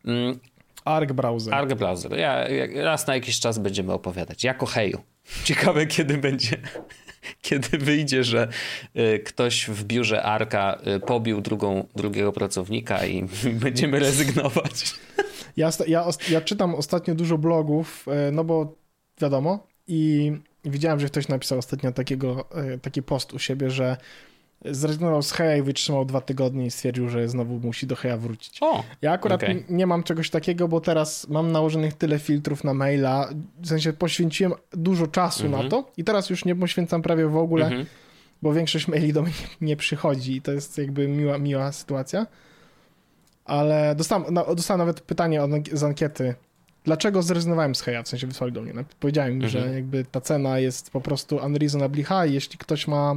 Mm. Arc Browser. Arc Browser. Ja, raz na jakiś czas będziemy opowiadać. Jako heju. Ciekawe (laughs) kiedy będzie, kiedy wyjdzie, że e, ktoś w biurze Arka pobił drugą, drugiego pracownika i (laughs) będziemy rezygnować. Ja, ja, ja czytam ostatnio dużo blogów, e, no bo wiadomo, i widziałem, że ktoś napisał ostatnio takiego, e, taki post u siebie, że zrezygnował z Heja i wytrzymał dwa tygodnie i stwierdził, że znowu musi do Heja wrócić. O, ja akurat okay. nie mam czegoś takiego, bo teraz mam nałożonych tyle filtrów na maila, w sensie poświęciłem dużo czasu mm -hmm. na mhm. to i teraz już nie poświęcam prawie w ogóle, mm -hmm. bo większość maili do mnie nie przychodzi i to jest jakby miła, miła sytuacja ale dostałem, no, dostałem nawet pytanie z ankiety, dlaczego zrezygnowałem z Heja, w sensie wysłali do mnie. Powiedziałem im, mhm. że jakby ta cena jest po prostu unreasonably high, jeśli ktoś ma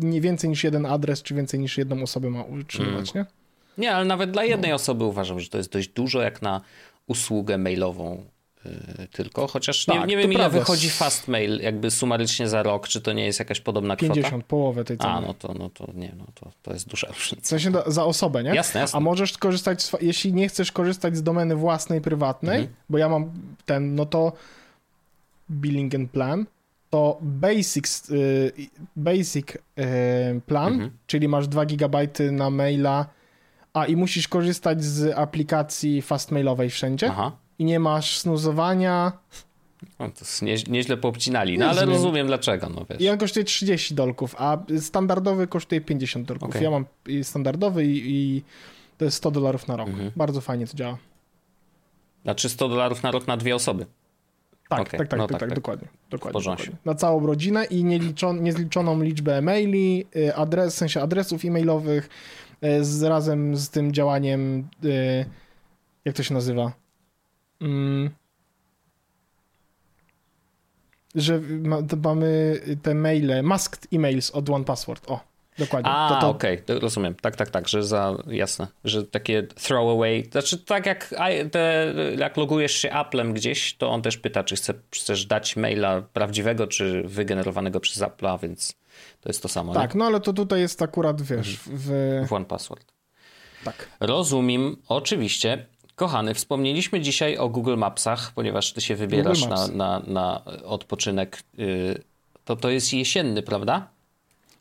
nie więcej niż jeden adres, czy więcej niż jedną osobę ma utrzymywać, mm. nie? Nie, ale nawet dla jednej no. osoby uważam, że to jest dość dużo jak na usługę mailową tylko, chociaż tak, nie, nie wiem ile prawda. wychodzi fast mail jakby sumarycznie za rok, czy to nie jest jakaś podobna kwota? 50, połowę tej ceny. A, no to, no to nie, no to, to jest duża różnica. W sensie za osobę, nie? Jasne, jasne. A możesz korzystać, jeśli nie chcesz korzystać z domeny własnej, prywatnej, mhm. bo ja mam ten, no to billing and plan, to basic, y, basic y, plan, mhm. czyli masz 2 GB na maila, a i musisz korzystać z aplikacji fastmailowej wszędzie Aha. I nie masz snuzowania. No, to nie, nieźle poobcinali, no ale rozumiem dlaczego. No, wiesz. I on kosztuje 30 dolków, a standardowy kosztuje 50 dolków. Okay. Ja mam standardowy i, i, to jest 100 dolarów na rok. Mhm. Bardzo fajnie to działa. Znaczy 100 dolarów na rok na dwie osoby. Tak, okay. tak, tak, no tak, tak, tak, dokładnie. dokładnie, dokładnie. Na całą rodzinę i nieliczon, niezliczoną liczbę e-maili, y, adres, w sensie adresów e-mailowych, y, z, razem z tym działaniem, y, jak to się nazywa? Mm, że mamy te maile, masked emails od OnePassword. O, Dokładnie. A, to, to... okej, okay. rozumiem. Tak, tak, tak, że za, jasne, że takie throwaway, znaczy tak jak, te, jak logujesz się Applem gdzieś, to on też pyta, czy chce, chcesz dać maila prawdziwego, czy wygenerowanego przez Apple'a, więc to jest to samo. Tak, nie? no ale to tutaj jest akurat, wiesz, mhm. w... W One Password. Tak. Rozumiem, oczywiście. Kochany, wspomnieliśmy dzisiaj o Google Mapsach, ponieważ ty się wybierasz na, na, na odpoczynek. Y, to to jest jesienny, prawda?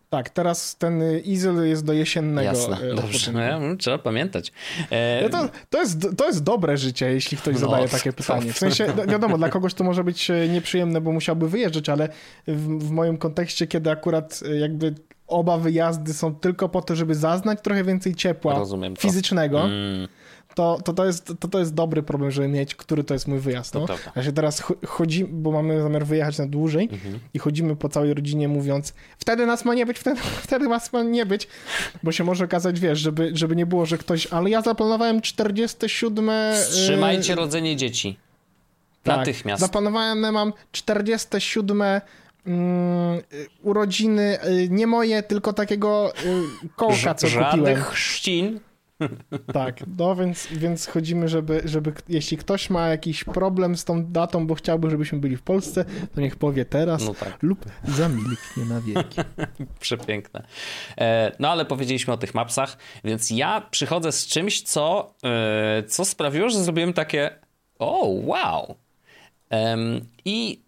Tak, teraz ten Easel jest do jesiennego. Jasne, e, dobrze. No, trzeba pamiętać. E... No to, to, jest, to jest dobre życie, jeśli ktoś no, zadaje takie pytanie. W sensie, wiadomo, dla kogoś to może być e, nieprzyjemne, bo musiałby wyjeżdżać, ale w, w moim kontekście, kiedy akurat e, jakby oba wyjazdy są tylko po to, żeby zaznać trochę więcej ciepła fizycznego, mm to, to, to, jest, to, to jest dobry problem, żeby mieć, który to jest mój wyjazd. No? Ja się teraz chodzimy, bo mamy zamiar wyjechać na dłużej mhm. i chodzimy po całej rodzinie mówiąc, wtedy nas ma nie być, wtedy, (laughs) wtedy nas ma nie być, bo się może okazać, wiesz, żeby, żeby nie było, że ktoś, ale ja zaplanowałem 47... Wstrzymajcie yy... rodzenie dzieci. Tak, Natychmiast. Zaplanowałem, mam 47 mm, urodziny, y, nie moje, tylko takiego y, kołka, co Żadnych kupiłem. Żadnych chrzcin. Tak, no więc, więc chodzimy, żeby, żeby jeśli ktoś ma jakiś problem z tą datą, bo chciałby, żebyśmy byli w Polsce, to niech powie teraz no tak. lub zamilknie na wieki. (laughs) Przepiękne. E, no ale powiedzieliśmy o tych mapsach, więc ja przychodzę z czymś, co, e, co sprawiło, że zrobiłem takie o, wow. I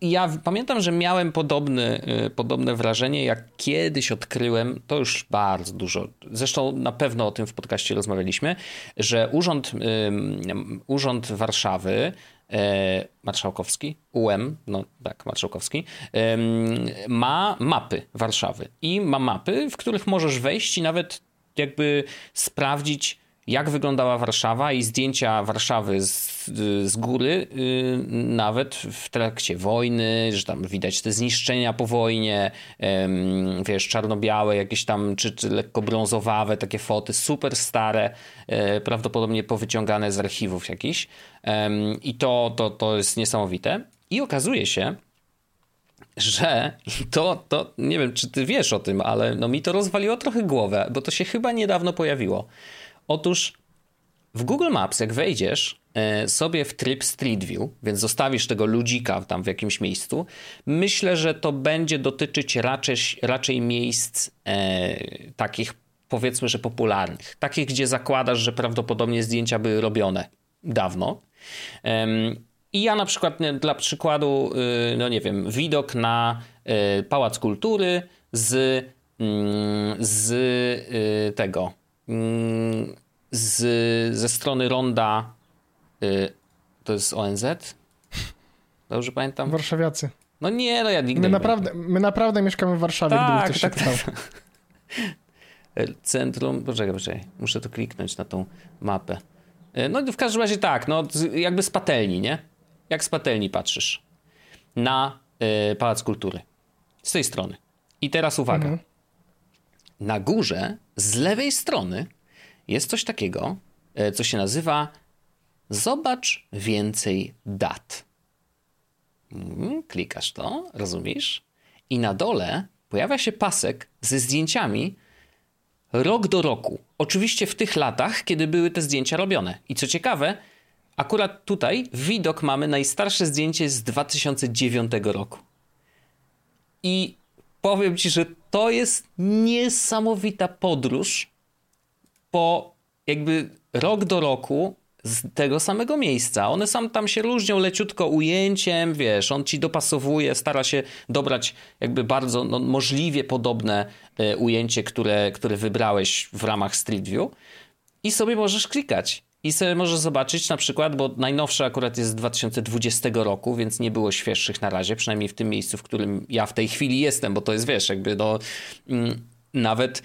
ja pamiętam, że miałem podobny, y, podobne wrażenie, jak kiedyś odkryłem, to już bardzo dużo, zresztą na pewno o tym w podcaście rozmawialiśmy, że Urząd, Urząd Warszawy, e, Marszałkowski, UM, no tak, Marszałkowski, ma mapy Warszawy i ma mapy, w których możesz wejść i nawet jakby sprawdzić, jak wyglądała Warszawa i zdjęcia Warszawy z, z góry, yy, nawet w trakcie wojny, że tam widać te zniszczenia po wojnie, yy, wiesz, czarno-białe, jakieś tam, czy, czy lekko brązowawe takie foty, super stare, yy, prawdopodobnie powyciągane z archiwów jakichś. I to, to, to jest niesamowite. I okazuje się, że (laughs) to, to, nie wiem, czy ty wiesz o tym, ale no mi to rozwaliło trochę głowę, bo to się chyba niedawno pojawiło Otóż w Google Maps, jak wejdziesz e, sobie w tryb Street View, więc zostawisz tego ludzika tam w jakimś miejscu, myślę, że to będzie dotyczyć raczej, raczej miejsc e, takich powiedzmy, że popularnych. Takich, gdzie zakładasz, że prawdopodobnie zdjęcia były robione dawno. I ja na przykład dla przykładu, y, no nie wiem, widok na y, Pałac Kultury z, mm, z y, tego z, ze strony ronda y, to jest ONZ? Dobrze pamiętam? Warszawiacy. No nie, no ja nigdy my naprawdę, my naprawdę mieszkamy w Warszawie, tak, gdyby ktoś tak, się tak. (laughs) Centrum, poczekaj, poczekaj, muszę to kliknąć na tą mapę. Y, no w każdym razie tak, no jakby z patelni, nie? Jak z patelni patrzysz na y, Pałac Kultury. Z tej strony. I teraz uwaga. Mhm na górze z lewej strony jest coś takiego, e, co się nazywa Zobacz więcej dat. Mm, klikasz to, rozumiesz? I na dole pojawia się pasek ze zdjęciami rok do roku. Oczywiście w tych latach, kiedy były te zdjęcia robione. I co ciekawe, akurat tutaj widok mamy najstarsze zdjęcie z 2009 roku. I powiem ci, że to jest niesamowita podróż po jakby rok do roku z tego samego miejsca. One sam tam się różnią leciutko ujęciem, wiesz, on ci dopasowuje, stara się dobrać jakby bardzo no, możliwie podobne e, ujęcie, które, które wybrałeś w ramach Street View i sobie możesz klikać. I sobie możesz zobaczyć na przykład, bo najnowsze akurat jest z 2020 roku, więc nie było świeższych na razie, przynajmniej w tym miejscu, w którym ja w tej chwili jestem, bo to jest, wiesz, jakby no, mm, nawet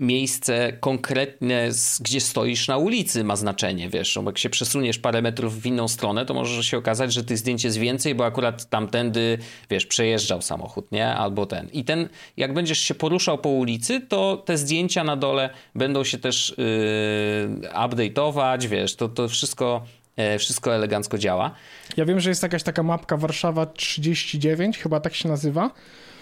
miejsce konkretne, gdzie stoisz na ulicy ma znaczenie, wiesz, bo jak się przesuniesz parę metrów w inną stronę, to może się okazać, że tych zdjęć jest więcej, bo akurat tamtędy, wiesz, przejeżdżał samochód, nie? Albo ten. I ten, jak będziesz się poruszał po ulicy, to te zdjęcia na dole będą się też yy, update'ować, wiesz, to, to wszystko yy, wszystko elegancko działa. Ja wiem, że jest jakaś taka mapka Warszawa 39, chyba tak się nazywa.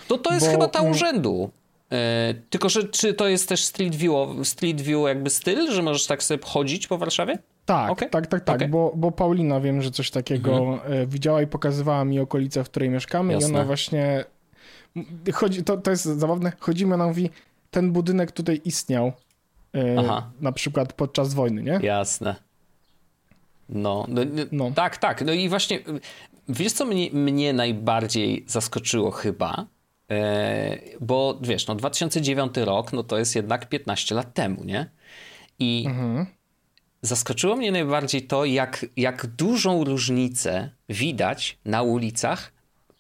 To to jest bo... chyba ta urzędu. E, tylko, że czy to jest też Street View, Street View jakby styl, że możesz tak sobie chodzić po Warszawie? Tak, okay. tak, tak, tak, okay. bo, bo Paulina wiem, że coś takiego mhm. E, widziała i pokazywała mi okolice, w której mieszkamy Jasne. i ona właśnie chodzi, to, to jest zabawne, chodzimy, ona mówi, ten budynek tutaj istniał e, Aha. na przykład podczas wojny, nie? Jasne. No, no, no, tak, tak. No i właśnie, wiesz co mnie, mnie najbardziej zaskoczyło chyba? Bo wiesz, no 2009 rok, no to jest jednak 15 lat temu, nie? I mhm. zaskoczyło mnie najbardziej to, jak, jak dużą różnicę widać na ulicach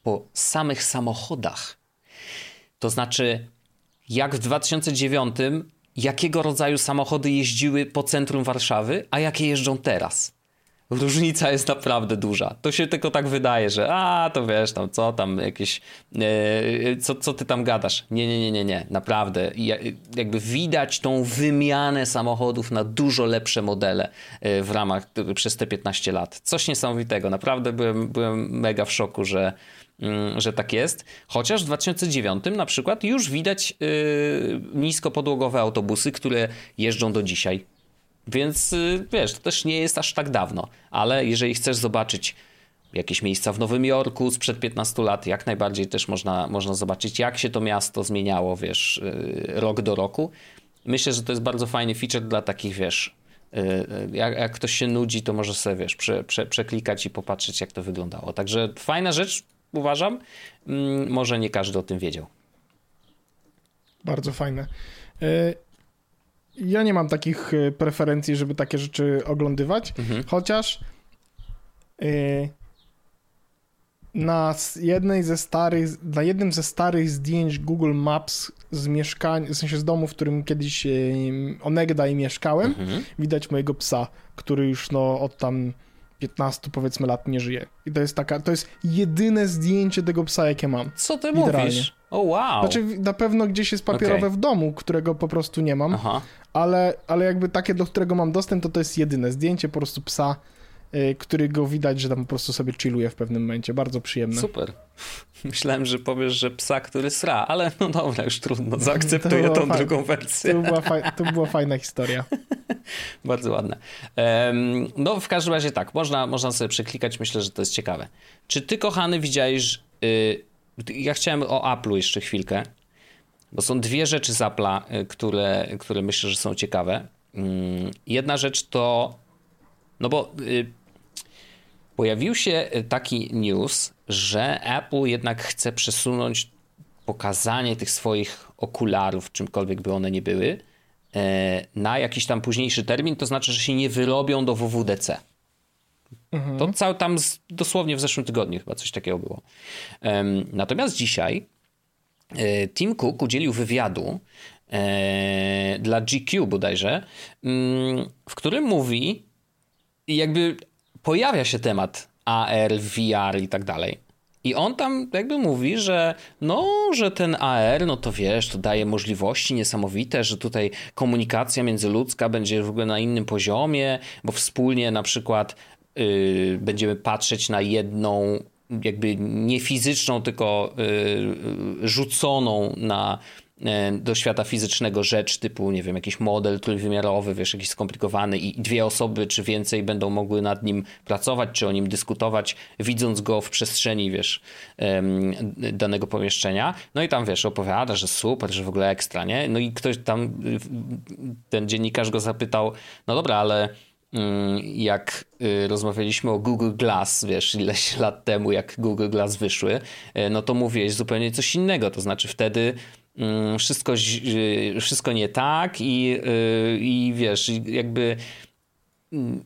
po samych samochodach. To znaczy, jak w 2009, jakiego rodzaju samochody jeździły po centrum Warszawy, a jakie jeżdżą teraz. Różnica jest naprawdę duża. To się tylko tak wydaje, że a, to wiesz, tam co tam jakieś, e, co, co ty tam gadasz. Nie, nie, nie, nie, nie, naprawdę. jakby widać tą wymianę samochodów na dużo lepsze modele e, w ramach przez te 15 lat. Coś niesamowitego. Naprawdę byłem, byłem mega w szoku, że, mm, że tak jest. Chociaż w 2009 na przykład już widać yy, niskopodłogowe autobusy, które jeżdżą do dzisiaj więc y, wiesz, to też nie jest aż tak dawno, ale jeżeli chcesz zobaczyć jakieś miejsca w Nowym Jorku sprzed 15 lat, jak najbardziej też można, można zobaczyć, jak się to miasto zmieniało, wiesz, y, rok do roku. Myślę, że to jest bardzo fajny feature dla takich, wiesz, y, jak, jak ktoś się nudzi, to może sobie, wiesz, prze, prze, przeklikać i popatrzeć, jak to wyglądało. Także fajna rzecz, uważam. Mm, może nie każdy o tym wiedział. Bardzo fajne. Ja nie mam takich e, preferencji, żeby takie rzeczy oglądywać, mhm. chociaż yy, na jednej ze starych, na jednym ze starych zdjęć Google Maps z mieszkania, w sensie z domu, w którym kiedyś yy, onegdaj mieszkałem, mhm. widać mojego psa, który już no od tam 15 powiedzmy lat nie żyje. I to jest taka, to jest jedyne zdjęcie tego psa, jakie mam. Co ty mówisz? O oh, wow. Znaczy na pewno gdzieś jest papierowe okay. w domu, którego po prostu nie mam, Aha. ale, ale jakby takie, do którego mam dostęp, to to jest jedyne zdjęcie po prostu psa, yy, którego widać, że tam po prostu sobie chilluje w pewnym momencie. Bardzo przyjemne. Super. (laughs) Myślałem, że powiesz, że psa, który sra, ale no dobra, już trudno, (laughs) zaakceptuję tą drugą wersję. To była, to (laughs) była fajna historia. Bardzo ładne. Um, no w każdym razie tak, można, można sobie przeklikać, myślę, że to jest ciekawe. Czy ty, kochany, widziałeś... Yy, ja chciałem o Apple'u jeszcze chwilkę, bo są dwie rzeczy z Apple'a, y, które, które myślę, że są ciekawe. Mm, jedna rzecz to, no bo y, pojawił się taki news, że Apple jednak chce przesunąć pokazanie tych swoich okularów, czymkolwiek by one nie były, na jakiś tam późniejszy termin, to znaczy, że się nie wyrobią do WWDC. Mhm. To cały tam z, dosłownie w zeszłym tygodniu chyba coś takiego było. Um, natomiast dzisiaj e, Tim Cook udzielił wywiadu e, dla GQ bodajże, mm, w którym mówi, jakby pojawia się temat AR, VR i tak dalej. I on tam jakby mówi, że no, że ten AR, no to wiesz, to daje możliwości niesamowite, że tutaj komunikacja międzyludzka będzie w ogóle na innym poziomie, bo wspólnie na przykład yy, będziemy patrzeć na jedną jakby nie fizyczną, tylko yy, rzuconą na E, do świata fizycznego rzecz typu, nie wiem, jakiś model trójwymiarowy, wiesz, jakiś skomplikowany i dwie osoby czy więcej będą mogły nad nim pracować, czy o nim dyskutować, widząc go w przestrzeni, wiesz, danego pomieszczenia. No i tam, wiesz, opowiada, że super, że w ogóle ekstra, nie? No i ktoś tam, ten dziennikarz go zapytał, no dobra, ale jak y, rozmawialiśmy o Google Glass, wiesz, ileś (laughs) lat temu, jak Google Glass wyszły, y, no to mówiłeś zupełnie coś innego. To znaczy wtedy mm, wszystko, wszystko nie tak i, i wiesz, jakby mm,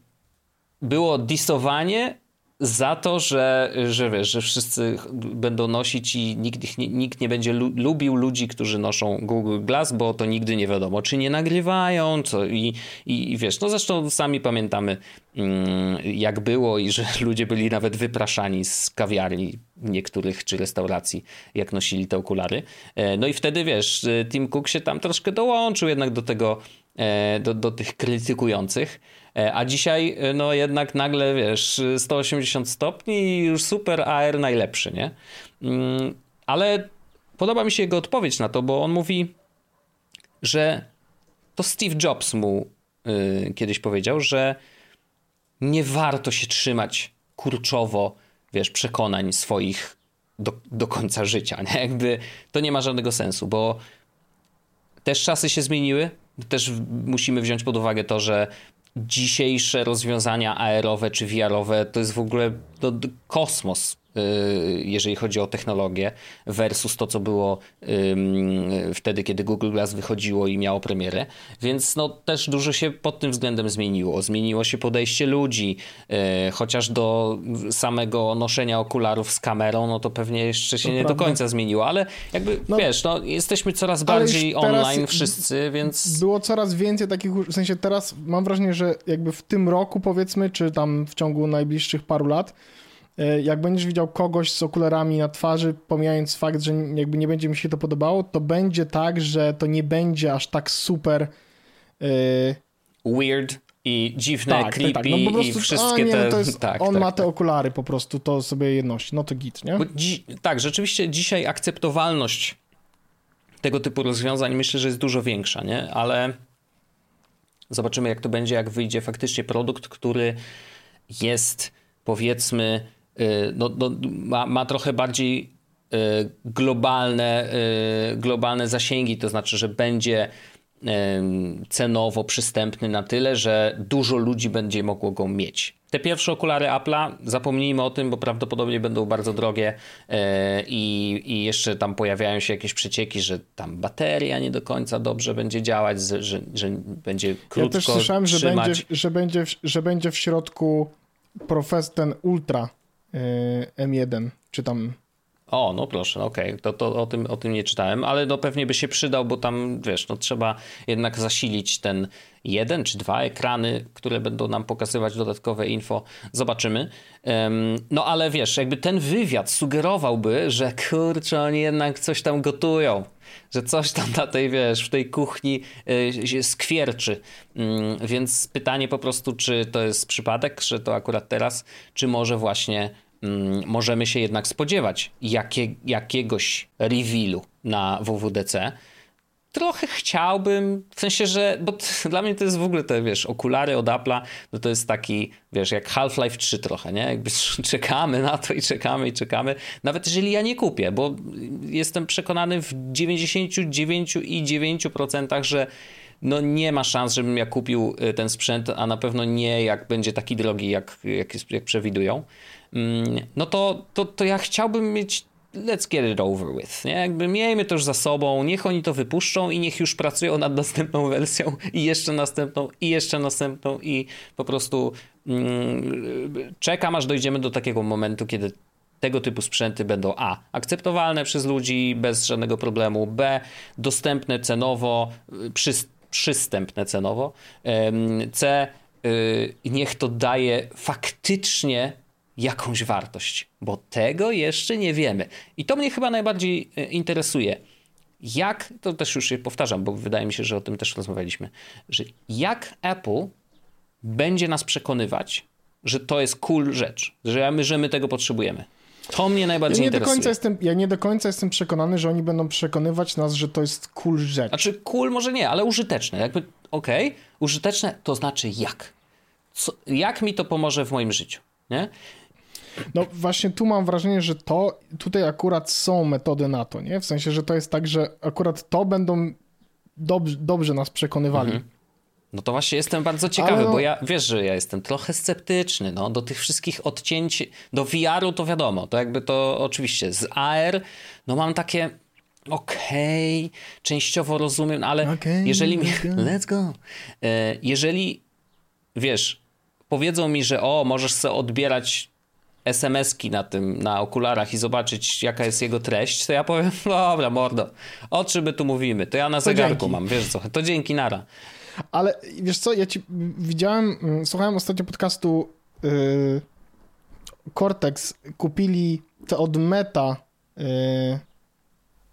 było disowanie za to, że, że wiesz, że wszyscy będą nosić i nikt, nikt nie będzie lu lubił ludzi, którzy noszą Google Glass, bo to nigdy nie wiadomo, czy nie nagrywają, co i, i, wiesz, no zresztą sami pamiętamy mm, jak było i że (laughs) ludzie byli nawet wypraszani z kawiarni niektórych czy restauracji, jak nosili te okulary. E, no i wtedy wiesz, Tim Cook się tam troszkę dołączył jednak do tego, e, do, do tych krytykujących. E, a dzisiaj, e, no jednak nagle, wiesz, 180 stopni i już super AR najlepszy, nie? Mm, ale podoba mi się jego odpowiedź na to, bo on mówi, że to Steve Jobs mu y, kiedyś powiedział, że nie warto się trzymać kurczowo, wiesz, przekonań swoich do, do końca życia, nie? Jakby to nie ma żadnego sensu, bo też czasy się zmieniły, też musimy wziąć pod uwagę to, że dzisiejsze rozwiązania AR-owe czy VR-owe to jest w ogóle to, kosmos jeżeli chodzi o technologię, versus to, co było wtedy, kiedy Google Glass wychodziło i miało premierę. Więc no, też dużo się pod tym względem zmieniło. Zmieniło się podejście ludzi, y, chociaż do samego noszenia okularów z kamerą, no to pewnie jeszcze się to nie prawda. do końca zmieniło, ale jakby no, wiesz, no, jesteśmy coraz bardziej online wszyscy, więc... Było coraz więcej takich, w sensie teraz mam wrażenie, że jakby w tym roku powiedzmy, czy tam w ciągu najbliższych paru lat, jak będziesz widział kogoś z okularami na twarzy, pomijając fakt, że jakby nie będzie mi się to podobało, to będzie tak, że to nie będzie aż tak super yy... weird i dziwne, tak, creepy tak, tak. No po prostu, i wszystkie nie, no te... No jest, tak, on tak, ma te tak. okulary po prostu, to sobie jedności, no to git, nie? Dzi... tak, rzeczywiście dzisiaj akceptowalność tego typu rozwiązań myślę, że jest dużo większa, nie? Ale zobaczymy jak to będzie, jak wyjdzie faktycznie produkt, który jest powiedzmy no, no, ma, ma trochę bardziej y, globalne, y, globalne zasięgi, to znaczy, że będzie cenowo przystępny na tyle, że dużo ludzi będzie mogło go mieć. Te pierwsze okulary Apple'a, zapomnijmy o tym, bo prawdopodobnie będą bardzo drogie i, i jeszcze tam pojawiają się jakieś przecieki, że tam bateria nie do końca dobrze będzie działać, że, że będzie krótko Ja też słyszałem, że będzie, że, będzie, że będzie w środku profes ten Ultra. E, M1, czy tam o, no proszę, okej, okay. to, to o, tym, o tym nie czytałem, ale no pewnie by się przydał, bo tam, wiesz, no trzeba jednak zasilić ten jeden czy dwa ekrany, które będą nam pokazywać dodatkowe info. Zobaczymy. Um, no ale wiesz, jakby ten wywiad sugerowałby, że kurczę, oni jednak coś tam gotują, że coś tam na tej, wiesz, w tej kuchni y, się skwierczy. Um, więc pytanie po prostu, czy to jest przypadek, że to akurat teraz, czy może właśnie możemy się jednak spodziewać jakie, jakiegoś revealu na WWDC. Trochę chciałbym, w sensie, że, bo (laughs) dla mnie to jest w ogóle te, wiesz, okulary od Apple'a, no to jest taki, wiesz, jak Half-Life 3 trochę, nie? Jakby (laughs) czekamy na to i czekamy i czekamy, nawet jeżeli ja nie kupię, bo jestem przekonany w 99,9%, że no nie ma szans, żebym ja kupił y, ten sprzęt, a na pewno nie jak będzie taki drogi, jak, jak, jak przewidują. Mm, no to, to, to ja chciałbym mieć let's get it over with, nie? Jakby miejmy to już za sobą, niech oni to wypuszczą i niech już pracują nad następną wersją i jeszcze następną i jeszcze następną i po prostu mm, czekam aż dojdziemy do takiego momentu, kiedy tego typu sprzęty będą A. akceptowalne przez ludzi bez żadnego problemu, B. dostępne cenowo, przy, przystępne cenowo, C. Y, niech to daje faktycznie jakąś wartość, bo tego jeszcze nie wiemy. I to mnie chyba najbardziej e, interesuje. Jak, to też już się powtarzam, bo wydaje mi się, że o tym też rozmawialiśmy, że jak Apple będzie nas przekonywać, że to jest cool rzecz, że my, że my tego potrzebujemy. To mnie najbardziej ja interesuje. Do końca jestem, ja nie do końca jestem przekonany, że oni będą przekonywać nas, że to jest cool rzecz. Znaczy cool może nie, ale użyteczne. Jakby, okej, okay, użyteczne to znaczy jak? Co, jak mi to pomoże w moim życiu? Nie? No właśnie tu mam wrażenie, że to tutaj akurat są metody na to, nie? W sensie, że to jest tak, że akurat to będą dobrze, dobrze nas przekonywali. Mhm. No to właśnie jestem bardzo ciekawy, no... bo ja wiesz, że ja jestem trochę sceptyczny no, do tych wszystkich odcięć. Do VR-u to wiadomo, to jakby to oczywiście. Z AR, no mam takie. Okej, okay, częściowo rozumiem, ale okay, jeżeli mi. Let's (laughs) go. Let's go. E, jeżeli wiesz, powiedzą mi, że o, możesz sobie odbierać SMS-ki na tym, na okularach i zobaczyć, jaka jest jego treść, to ja powiem, (laughs) dobra, mordo, o czym my tu mówimy? To ja na to zegarku dzięki. mam, wiesz co, to dzięki, nara. Ale wiesz co, ja ci widziałem, mm, słuchałem ostatnio podcastu yy, Cortex, kupili te od Meta, yy,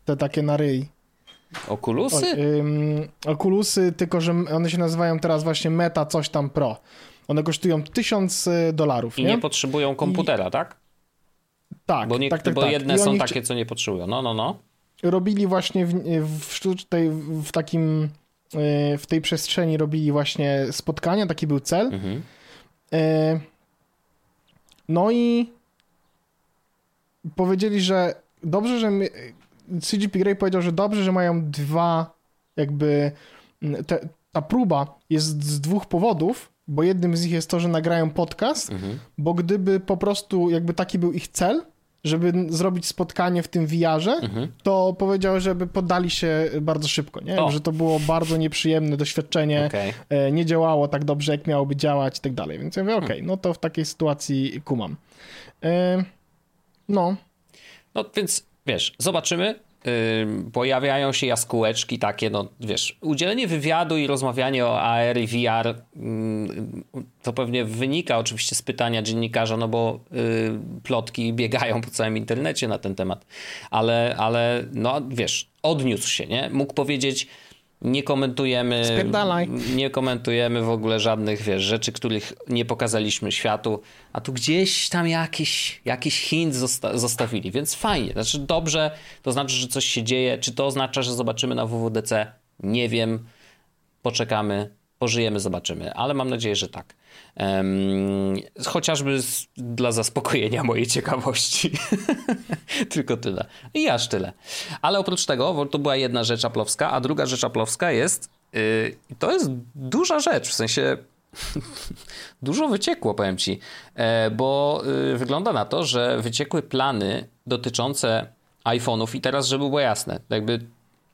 te takie na ryj. Okulusy? O, okulusy, tylko że one się nazywają teraz właśnie Meta coś tam Pro. One kosztują 1000 y, dolarów. I nie? nie potrzebują komputera, I... tak? Tak, bo, nie, tak, tak, bo tak. jedne są takie, co nie potrzebują. No, no, no. Robili właśnie w, w sztucznej, w takim, y, w tej przestrzeni robili właśnie spotkania, taki był cel. Mhm. Y, no i powiedzieli, że dobrze, że my, CGP Grey powiedział, że dobrze, że mają dwa jakby te, ta próba jest z dwóch powodów, bo jednym z nich jest to, że nagrają podcast, mhm. bo gdyby po prostu jakby taki był ich cel, żeby zrobić spotkanie w tym VR-ze, mhm. to powiedział, żeby poddali się bardzo szybko, nie? że to było bardzo nieprzyjemne doświadczenie, okay. E, nie działało tak dobrze, jak miałoby działać i tak dalej. Więc ja mówię, okej, okay, no to w takiej sytuacji kumam. E, no. No więc wiesz, zobaczymy pojawiają się jaskółeczki takie, no wiesz, udzielenie wywiadu i rozmawianie o AR i VR to pewnie wynika oczywiście z pytania dziennikarza, no bo y, plotki biegają po całym internecie na ten temat, ale, ale no wiesz, odniósł się, nie? Mógł powiedzieć nie komentujemy, Spierdalaj. nie komentujemy w ogóle żadnych wiesz, rzeczy, których nie pokazaliśmy światu, a tu gdzieś tam jakiś, jakiś hint zosta zostawili, więc fajnie. Znaczy dobrze, to znaczy, że coś się dzieje. Czy to oznacza, że zobaczymy na WWDC? Nie wiem. Poczekamy, pożyjemy, zobaczymy, ale mam nadzieję, że tak. Um, chociażby z, dla zaspokojenia mojej ciekawości. (laughs) Tylko tyle. I aż tyle. Ale oprócz tego, to była jedna rzecz aplowska, a druga rzecz aplowska jest, yy, to jest duża rzecz, w sensie (laughs) dużo wyciekło, powiem ci, e, bo yy, wygląda na to, że wyciekły plany dotyczące iPhone'ów i teraz, żeby było jasne, jakby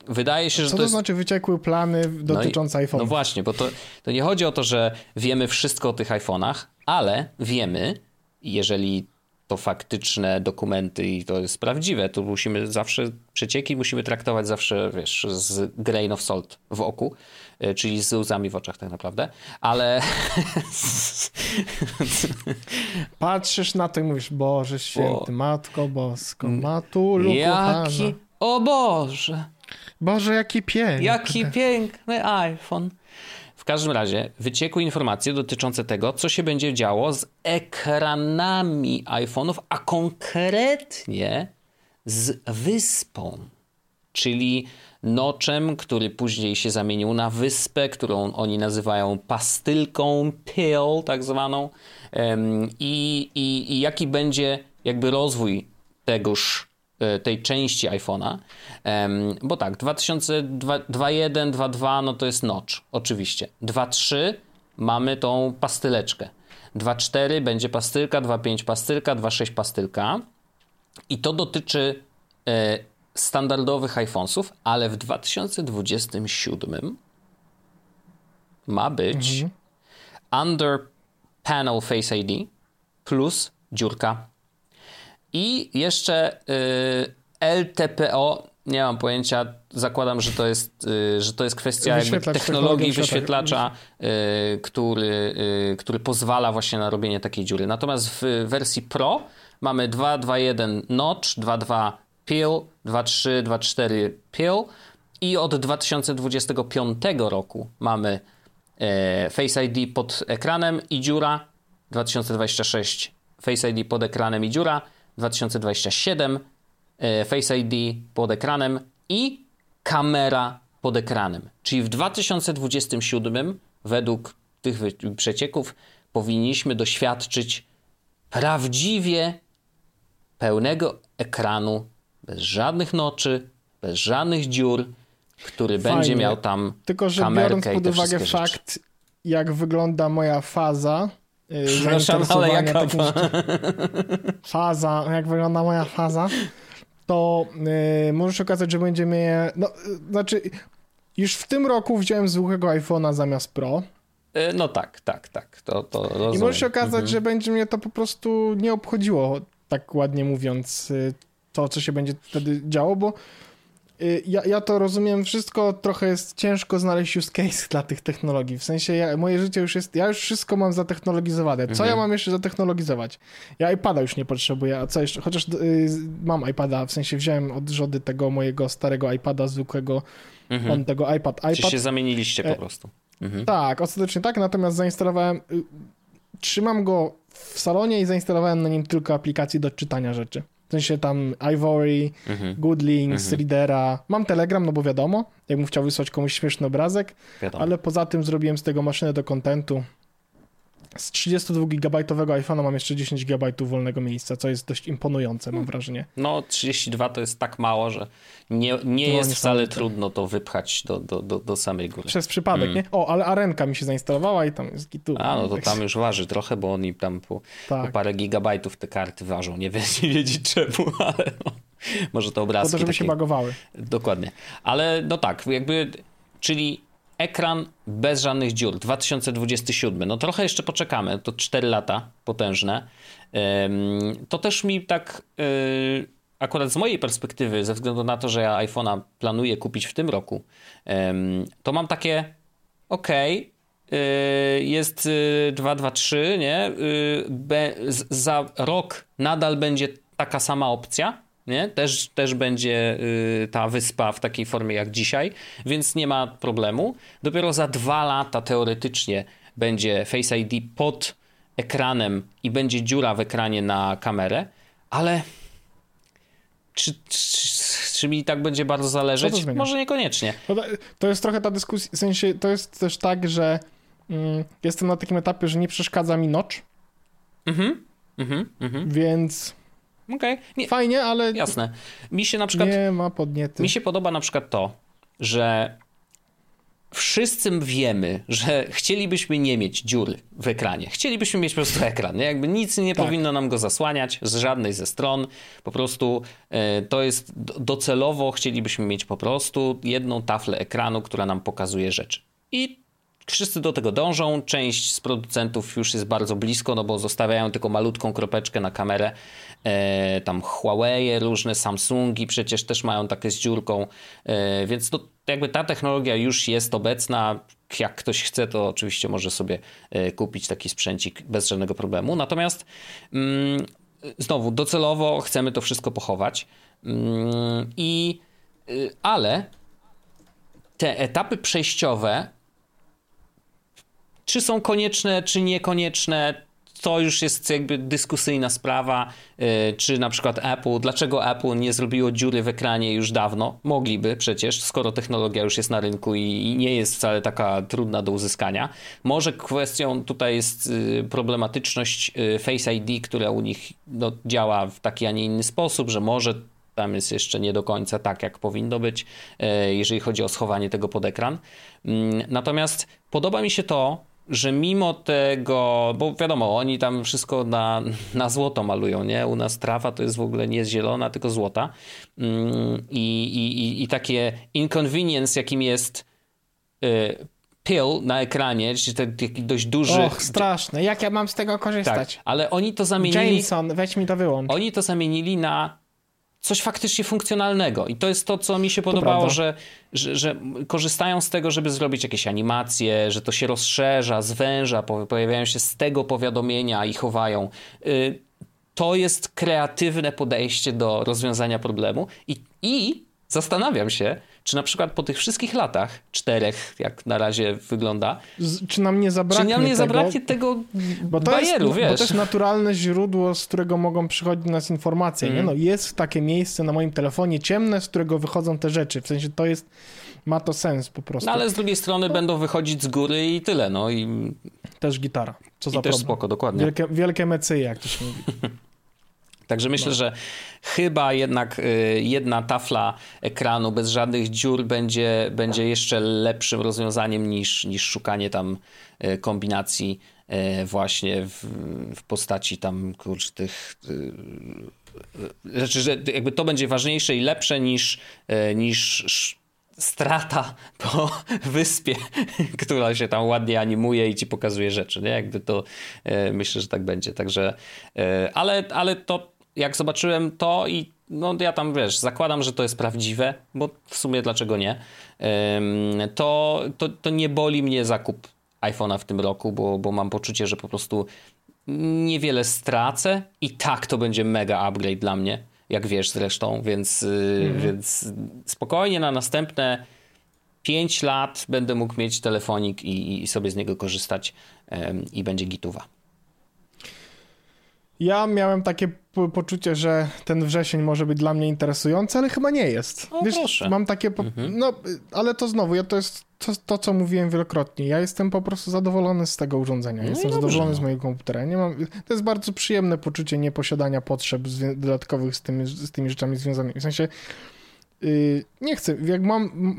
Wydaje się, że Co to, to jest... znaczy wyciekły plany dotyczące no? No właśnie, bo to, to nie chodzi o to, że wiemy wszystko o tych iPhone'ach, ale wiemy, jeżeli to faktyczne dokumenty i to jest prawdziwe, to musimy zawsze, przecieki musimy traktować zawsze, wiesz, z grain of salt w oku, e, czyli z łzami w oczach tak naprawdę, ale... (laughs) Patrzysz na to i mówisz, Boże święty, Bo... Matko Bosko, Matulu Jaki... O Boże! Boże, jaki piękny. Jaki piękny iPhone. W każdym razie wyciekły informacje dotyczące tego, co się będzie działo z ekranami iPhone'ów, a konkretnie z wyspą, czyli noczem, który później się zamienił na wyspę, którą oni nazywają pastylką, pill tak zwaną. I, i, i jaki będzie jakby rozwój tegoż tej części iPhone'a, bo tak, 2021, 2.2 no to jest notch, oczywiście. 2.3 mamy tą pastyleczkę. 2.4 będzie pastylka, 2.5 pastylka, 2.6 pastylka i to dotyczy e, standardowych iPhone'sów, ale w 2027 ma być mhm. Under Panel Face ID plus dziurka i jeszcze y, LTPO, nie mam pojęcia, zakładam, że to jest, y, że to jest kwestia technologii wyświetlacza, y, który, który pozwala właśnie na robienie takiej dziury. Natomiast w wersji Pro mamy 2.2.1 Notch, 2.2 Pill, 2.3, 2.4 Pill i od 2025 roku mamy e, Face ID pod ekranem i dziura, 2026 Face ID pod ekranem i dziura, 2027, e, Face ID pod ekranem i kamera pod ekranem. Czyli w 2027, według tych przecieków, powinniśmy doświadczyć prawdziwie pełnego ekranu, bez żadnych noczy, bez żadnych dziur, który Fajnie. będzie miał tam Tylko, że biorąc pod uwagę fakt, jak wygląda moja faza. Yy, Przepraszam, ale jaka takim... faza, jak wygląda moja faza, to yy, może się okazać, że będziemy. No, yy, znaczy, już w tym roku wziąłem zwykłego iPhone'a zamiast Pro. Yy, no tak, tak, tak. To, to rozumiem. I może się okazać, mhm. że będzie mnie to po prostu nie obchodziło, tak ładnie mówiąc, yy, to, co się będzie wtedy działo, bo Y, ja, ja to rozumiem, wszystko trochę jest ciężko znaleźć use case dla tych technologii. W sensie ja, moje życie już jest, ja już wszystko mam zatechnologizowane. Co mhm. ja mam jeszcze zatechnologizować? Ja iPada już nie potrzebuję, a co jeszcze? Chociaż y, mam iPada, w sensie wziąłem od żody tego mojego starego iPada zwykłego, mhm. on tego iPad. iPad. Czy się zamieniliście po e, prostu? Mhm. Tak, ostatecznie tak, natomiast zainstalowałem, y, trzymam go w salonie i zainstalowałem na nim tylko aplikacje do czytania rzeczy. Sensie tam Ivory, mhm. Goodlinks, mhm. Readera. Mam Telegram, no bo wiadomo, jakbym chciał wysłać komuś śmieszny obrazek, wiadomo. ale poza tym zrobiłem z tego maszynę do kontentu. Z 32-gigabajtowego iPhone'a mam jeszcze 10 GB wolnego miejsca, co jest dość imponujące, mam wrażenie. No, 32 to jest tak mało, że nie, nie no, jest wcale trudno to wypchać do, do, do, do samej góry. Przez przypadek, mm. nie? O, ale Arenka mi się zainstalowała i tam jest gitu. A, no to tam już waży trochę, bo oni tam po, tak. po parę gigabajtów te karty ważą. Nie, nie wiedzieć czemu, (laughs) ale no, może to obrazki. Po to, żeby takie... się bagowały. Dokładnie. Ale no tak, jakby, czyli ekran bez żadnych dziur, 2027. No trochę jeszcze poczekamy, to 4 lata potężne. To też mi tak, y, akurat z mojej perspektywy, ze względu na to, że ja iPhone'a planuję kupić w tym roku, to mam takie, ok, jest 223, nie? Y, za rok nadal będzie taka sama opcja, nie? Też, też będzie y, ta wyspa w takiej formie jak dzisiaj, więc nie ma problemu. Dopiero za dwa lata teoretycznie będzie Face ID pod ekranem i będzie dziura w ekranie na kamerę, ale czy, czy, czy mi tak będzie bardzo zależeć? Może niekoniecznie. No to jest trochę ta dyskusja, w sensie to jest też tak, że mm, jestem na takim etapie, że nie przeszkadza mi nocz. Mhm, mhm, mhm. Więc Okay. Nie, Fajnie, ale. Jasne. Mi się na przykład. Nie ma podniety. Mi się podoba na przykład to, że wszyscy wiemy, że chcielibyśmy nie mieć dziury w ekranie. Chcielibyśmy mieć po prostu ekran. Nie? Jakby nic nie tak. powinno nam go zasłaniać z żadnej ze stron. Po prostu e, to jest docelowo chcielibyśmy mieć po prostu jedną taflę ekranu, która nam pokazuje rzeczy. I Wszyscy do tego dążą. Część z producentów już jest bardzo blisko, no bo zostawiają tylko malutką kropeczkę na kamerę. E, tam Huawei, różne Samsungi przecież też mają takie z dziurką, e, więc to jakby ta technologia już jest obecna. Jak ktoś chce, to oczywiście może sobie e, kupić taki sprzęcik bez żadnego problemu. Natomiast mm, znowu docelowo chcemy to wszystko pochować. Mm, I y, ale te etapy przejściowe czy są konieczne, czy niekonieczne, to już jest jakby dyskusyjna sprawa, y, czy na przykład Apple, dlaczego Apple nie zrobiło dziury w ekranie już dawno? Mogliby przecież, skoro technologia już jest na rynku i nie jest wcale taka trudna do uzyskania. Może kwestią tutaj jest y, problematyczność y, Face ID, która u nich no, działa w taki, a nie inny sposób, że może tam jest jeszcze nie do końca tak, jak powinno być, jeżeli chodzi o schowanie tego pod ekran. Mm, natomiast podoba mi się to, że mimo tego, bo wiadomo, oni tam wszystko na, na złoto malują, nie? U nas trawa to jest w ogóle nie zielona, tylko złota. Mm, I, i, i takie inconvenience, jakim jest y, pill na ekranie, czyli taki dość duży... Och, straszne. Jak ja mam z tego korzystać? Tak, ale oni to zamienili... Jameson, weź mi to wyłącz. Oni to zamienili na coś faktycznie funkcjonalnego. I to jest to, co mi się podobało, że, że, że, korzystają z tego, żeby zrobić jakieś animacje, że to się rozszerza, zwęża, pojawiają się z tego powiadomienia i chowają. Y, to jest kreatywne podejście do rozwiązania problemu i, i zastanawiam się, czy na przykład po tych wszystkich latach, czterech, jak na razie wygląda, Z, czy nam nie zabraknie, czy nam nie zabraknie tego, bo to bajeru, jest, wiesz? Bo to jest naturalne źródło, z którego mogą przychodzić do nas informacje. Mm. Nie? No, jest takie miejsce na moim telefonie ciemne, z którego wychodzą te rzeczy. W sensie to jest, ma to sens po prostu. No, ale z drugiej strony no. będą wychodzić z góry i tyle. No i... Też gitara. Co I za też problem. spoko, dokładnie. Wielkie, wielkie mecyje, jak to się mówi. (laughs) Także myślę, no. że chyba jednak y, jedna tafla ekranu bez żadnych dziur będzie, będzie jeszcze lepszym rozwiązaniem niż, niż szukanie tam y, kombinacji y, właśnie w, w postaci tam kurczę tych rzeczy, że jakby to będzie ważniejsze i lepsze niż, niż strata po (laughs) wyspie, (laughs) która się tam ładnie animuje i ci pokazuje rzeczy, nie? Jakby to myślę, że tak będzie. Także, ale, ale to jak zobaczyłem to i no ja tam wiesz, zakładam, że to jest prawdziwe, bo w sumie dlaczego nie, to, to, to nie boli mnie zakup iPhone'a w tym roku, bo, bo mam poczucie, że po prostu niewiele stracę i tak to będzie mega upgrade dla mnie, jak wiesz zresztą, więc, y, mhm. więc spokojnie na następne 5 lat będę mógł mieć telefonik i, i sobie z niego korzystać i będzie gituwa. Ja miałem takie poczucie, że ten wrzesień może być dla mnie interesujący, ale chyba nie jest. O, Wiesz, proszę. mam takie. Mhm. No, ale to znowu, ja to jest to, to, co mówiłem wielokrotnie. Ja jestem po prostu zadowolony z tego urządzenia. No jestem zadowolony no. z mojego komputera. Nie mam, to jest bardzo przyjemne poczucie nieposiadania potrzeb dodatkowych z tymi, z tymi rzeczami związanymi. W sensie. Yy, nie chcę. Jak mam.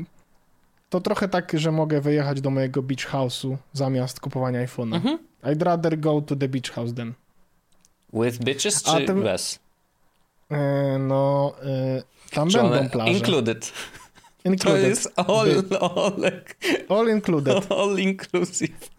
To trochę tak, że mogę wyjechać do mojego beach house'u zamiast kupowania iPhone'a. Mhm. I'd rather go to the beach house then. With bitches czy tym, bez? E, no, e, tam czy będą plaże. Included. included. To jest all, all, all included. All inclusive.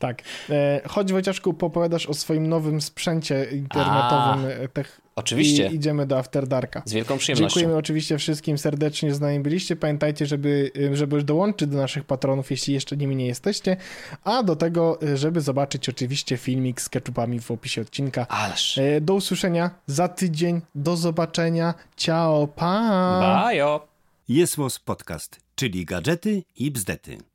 Tak. E, chodź Wojciaszku, popowiadasz o swoim nowym sprzęcie internetowym. A, tech... Oczywiście. I idziemy do After Darka. Z wielką przyjemnością. Dziękujemy oczywiście wszystkim serdecznie, że z nami byliście. Pamiętajcie, żeby, żeby już dołączyć do naszych patronów, jeśli jeszcze nimi nie jesteście. A do tego, żeby zobaczyć oczywiście filmik z ketchupami w opisie odcinka. Ależ. E, do usłyszenia za tydzień. Do zobaczenia. Ciao, pa! Bajo! Jest Podcast, czyli gadżety i bzdety.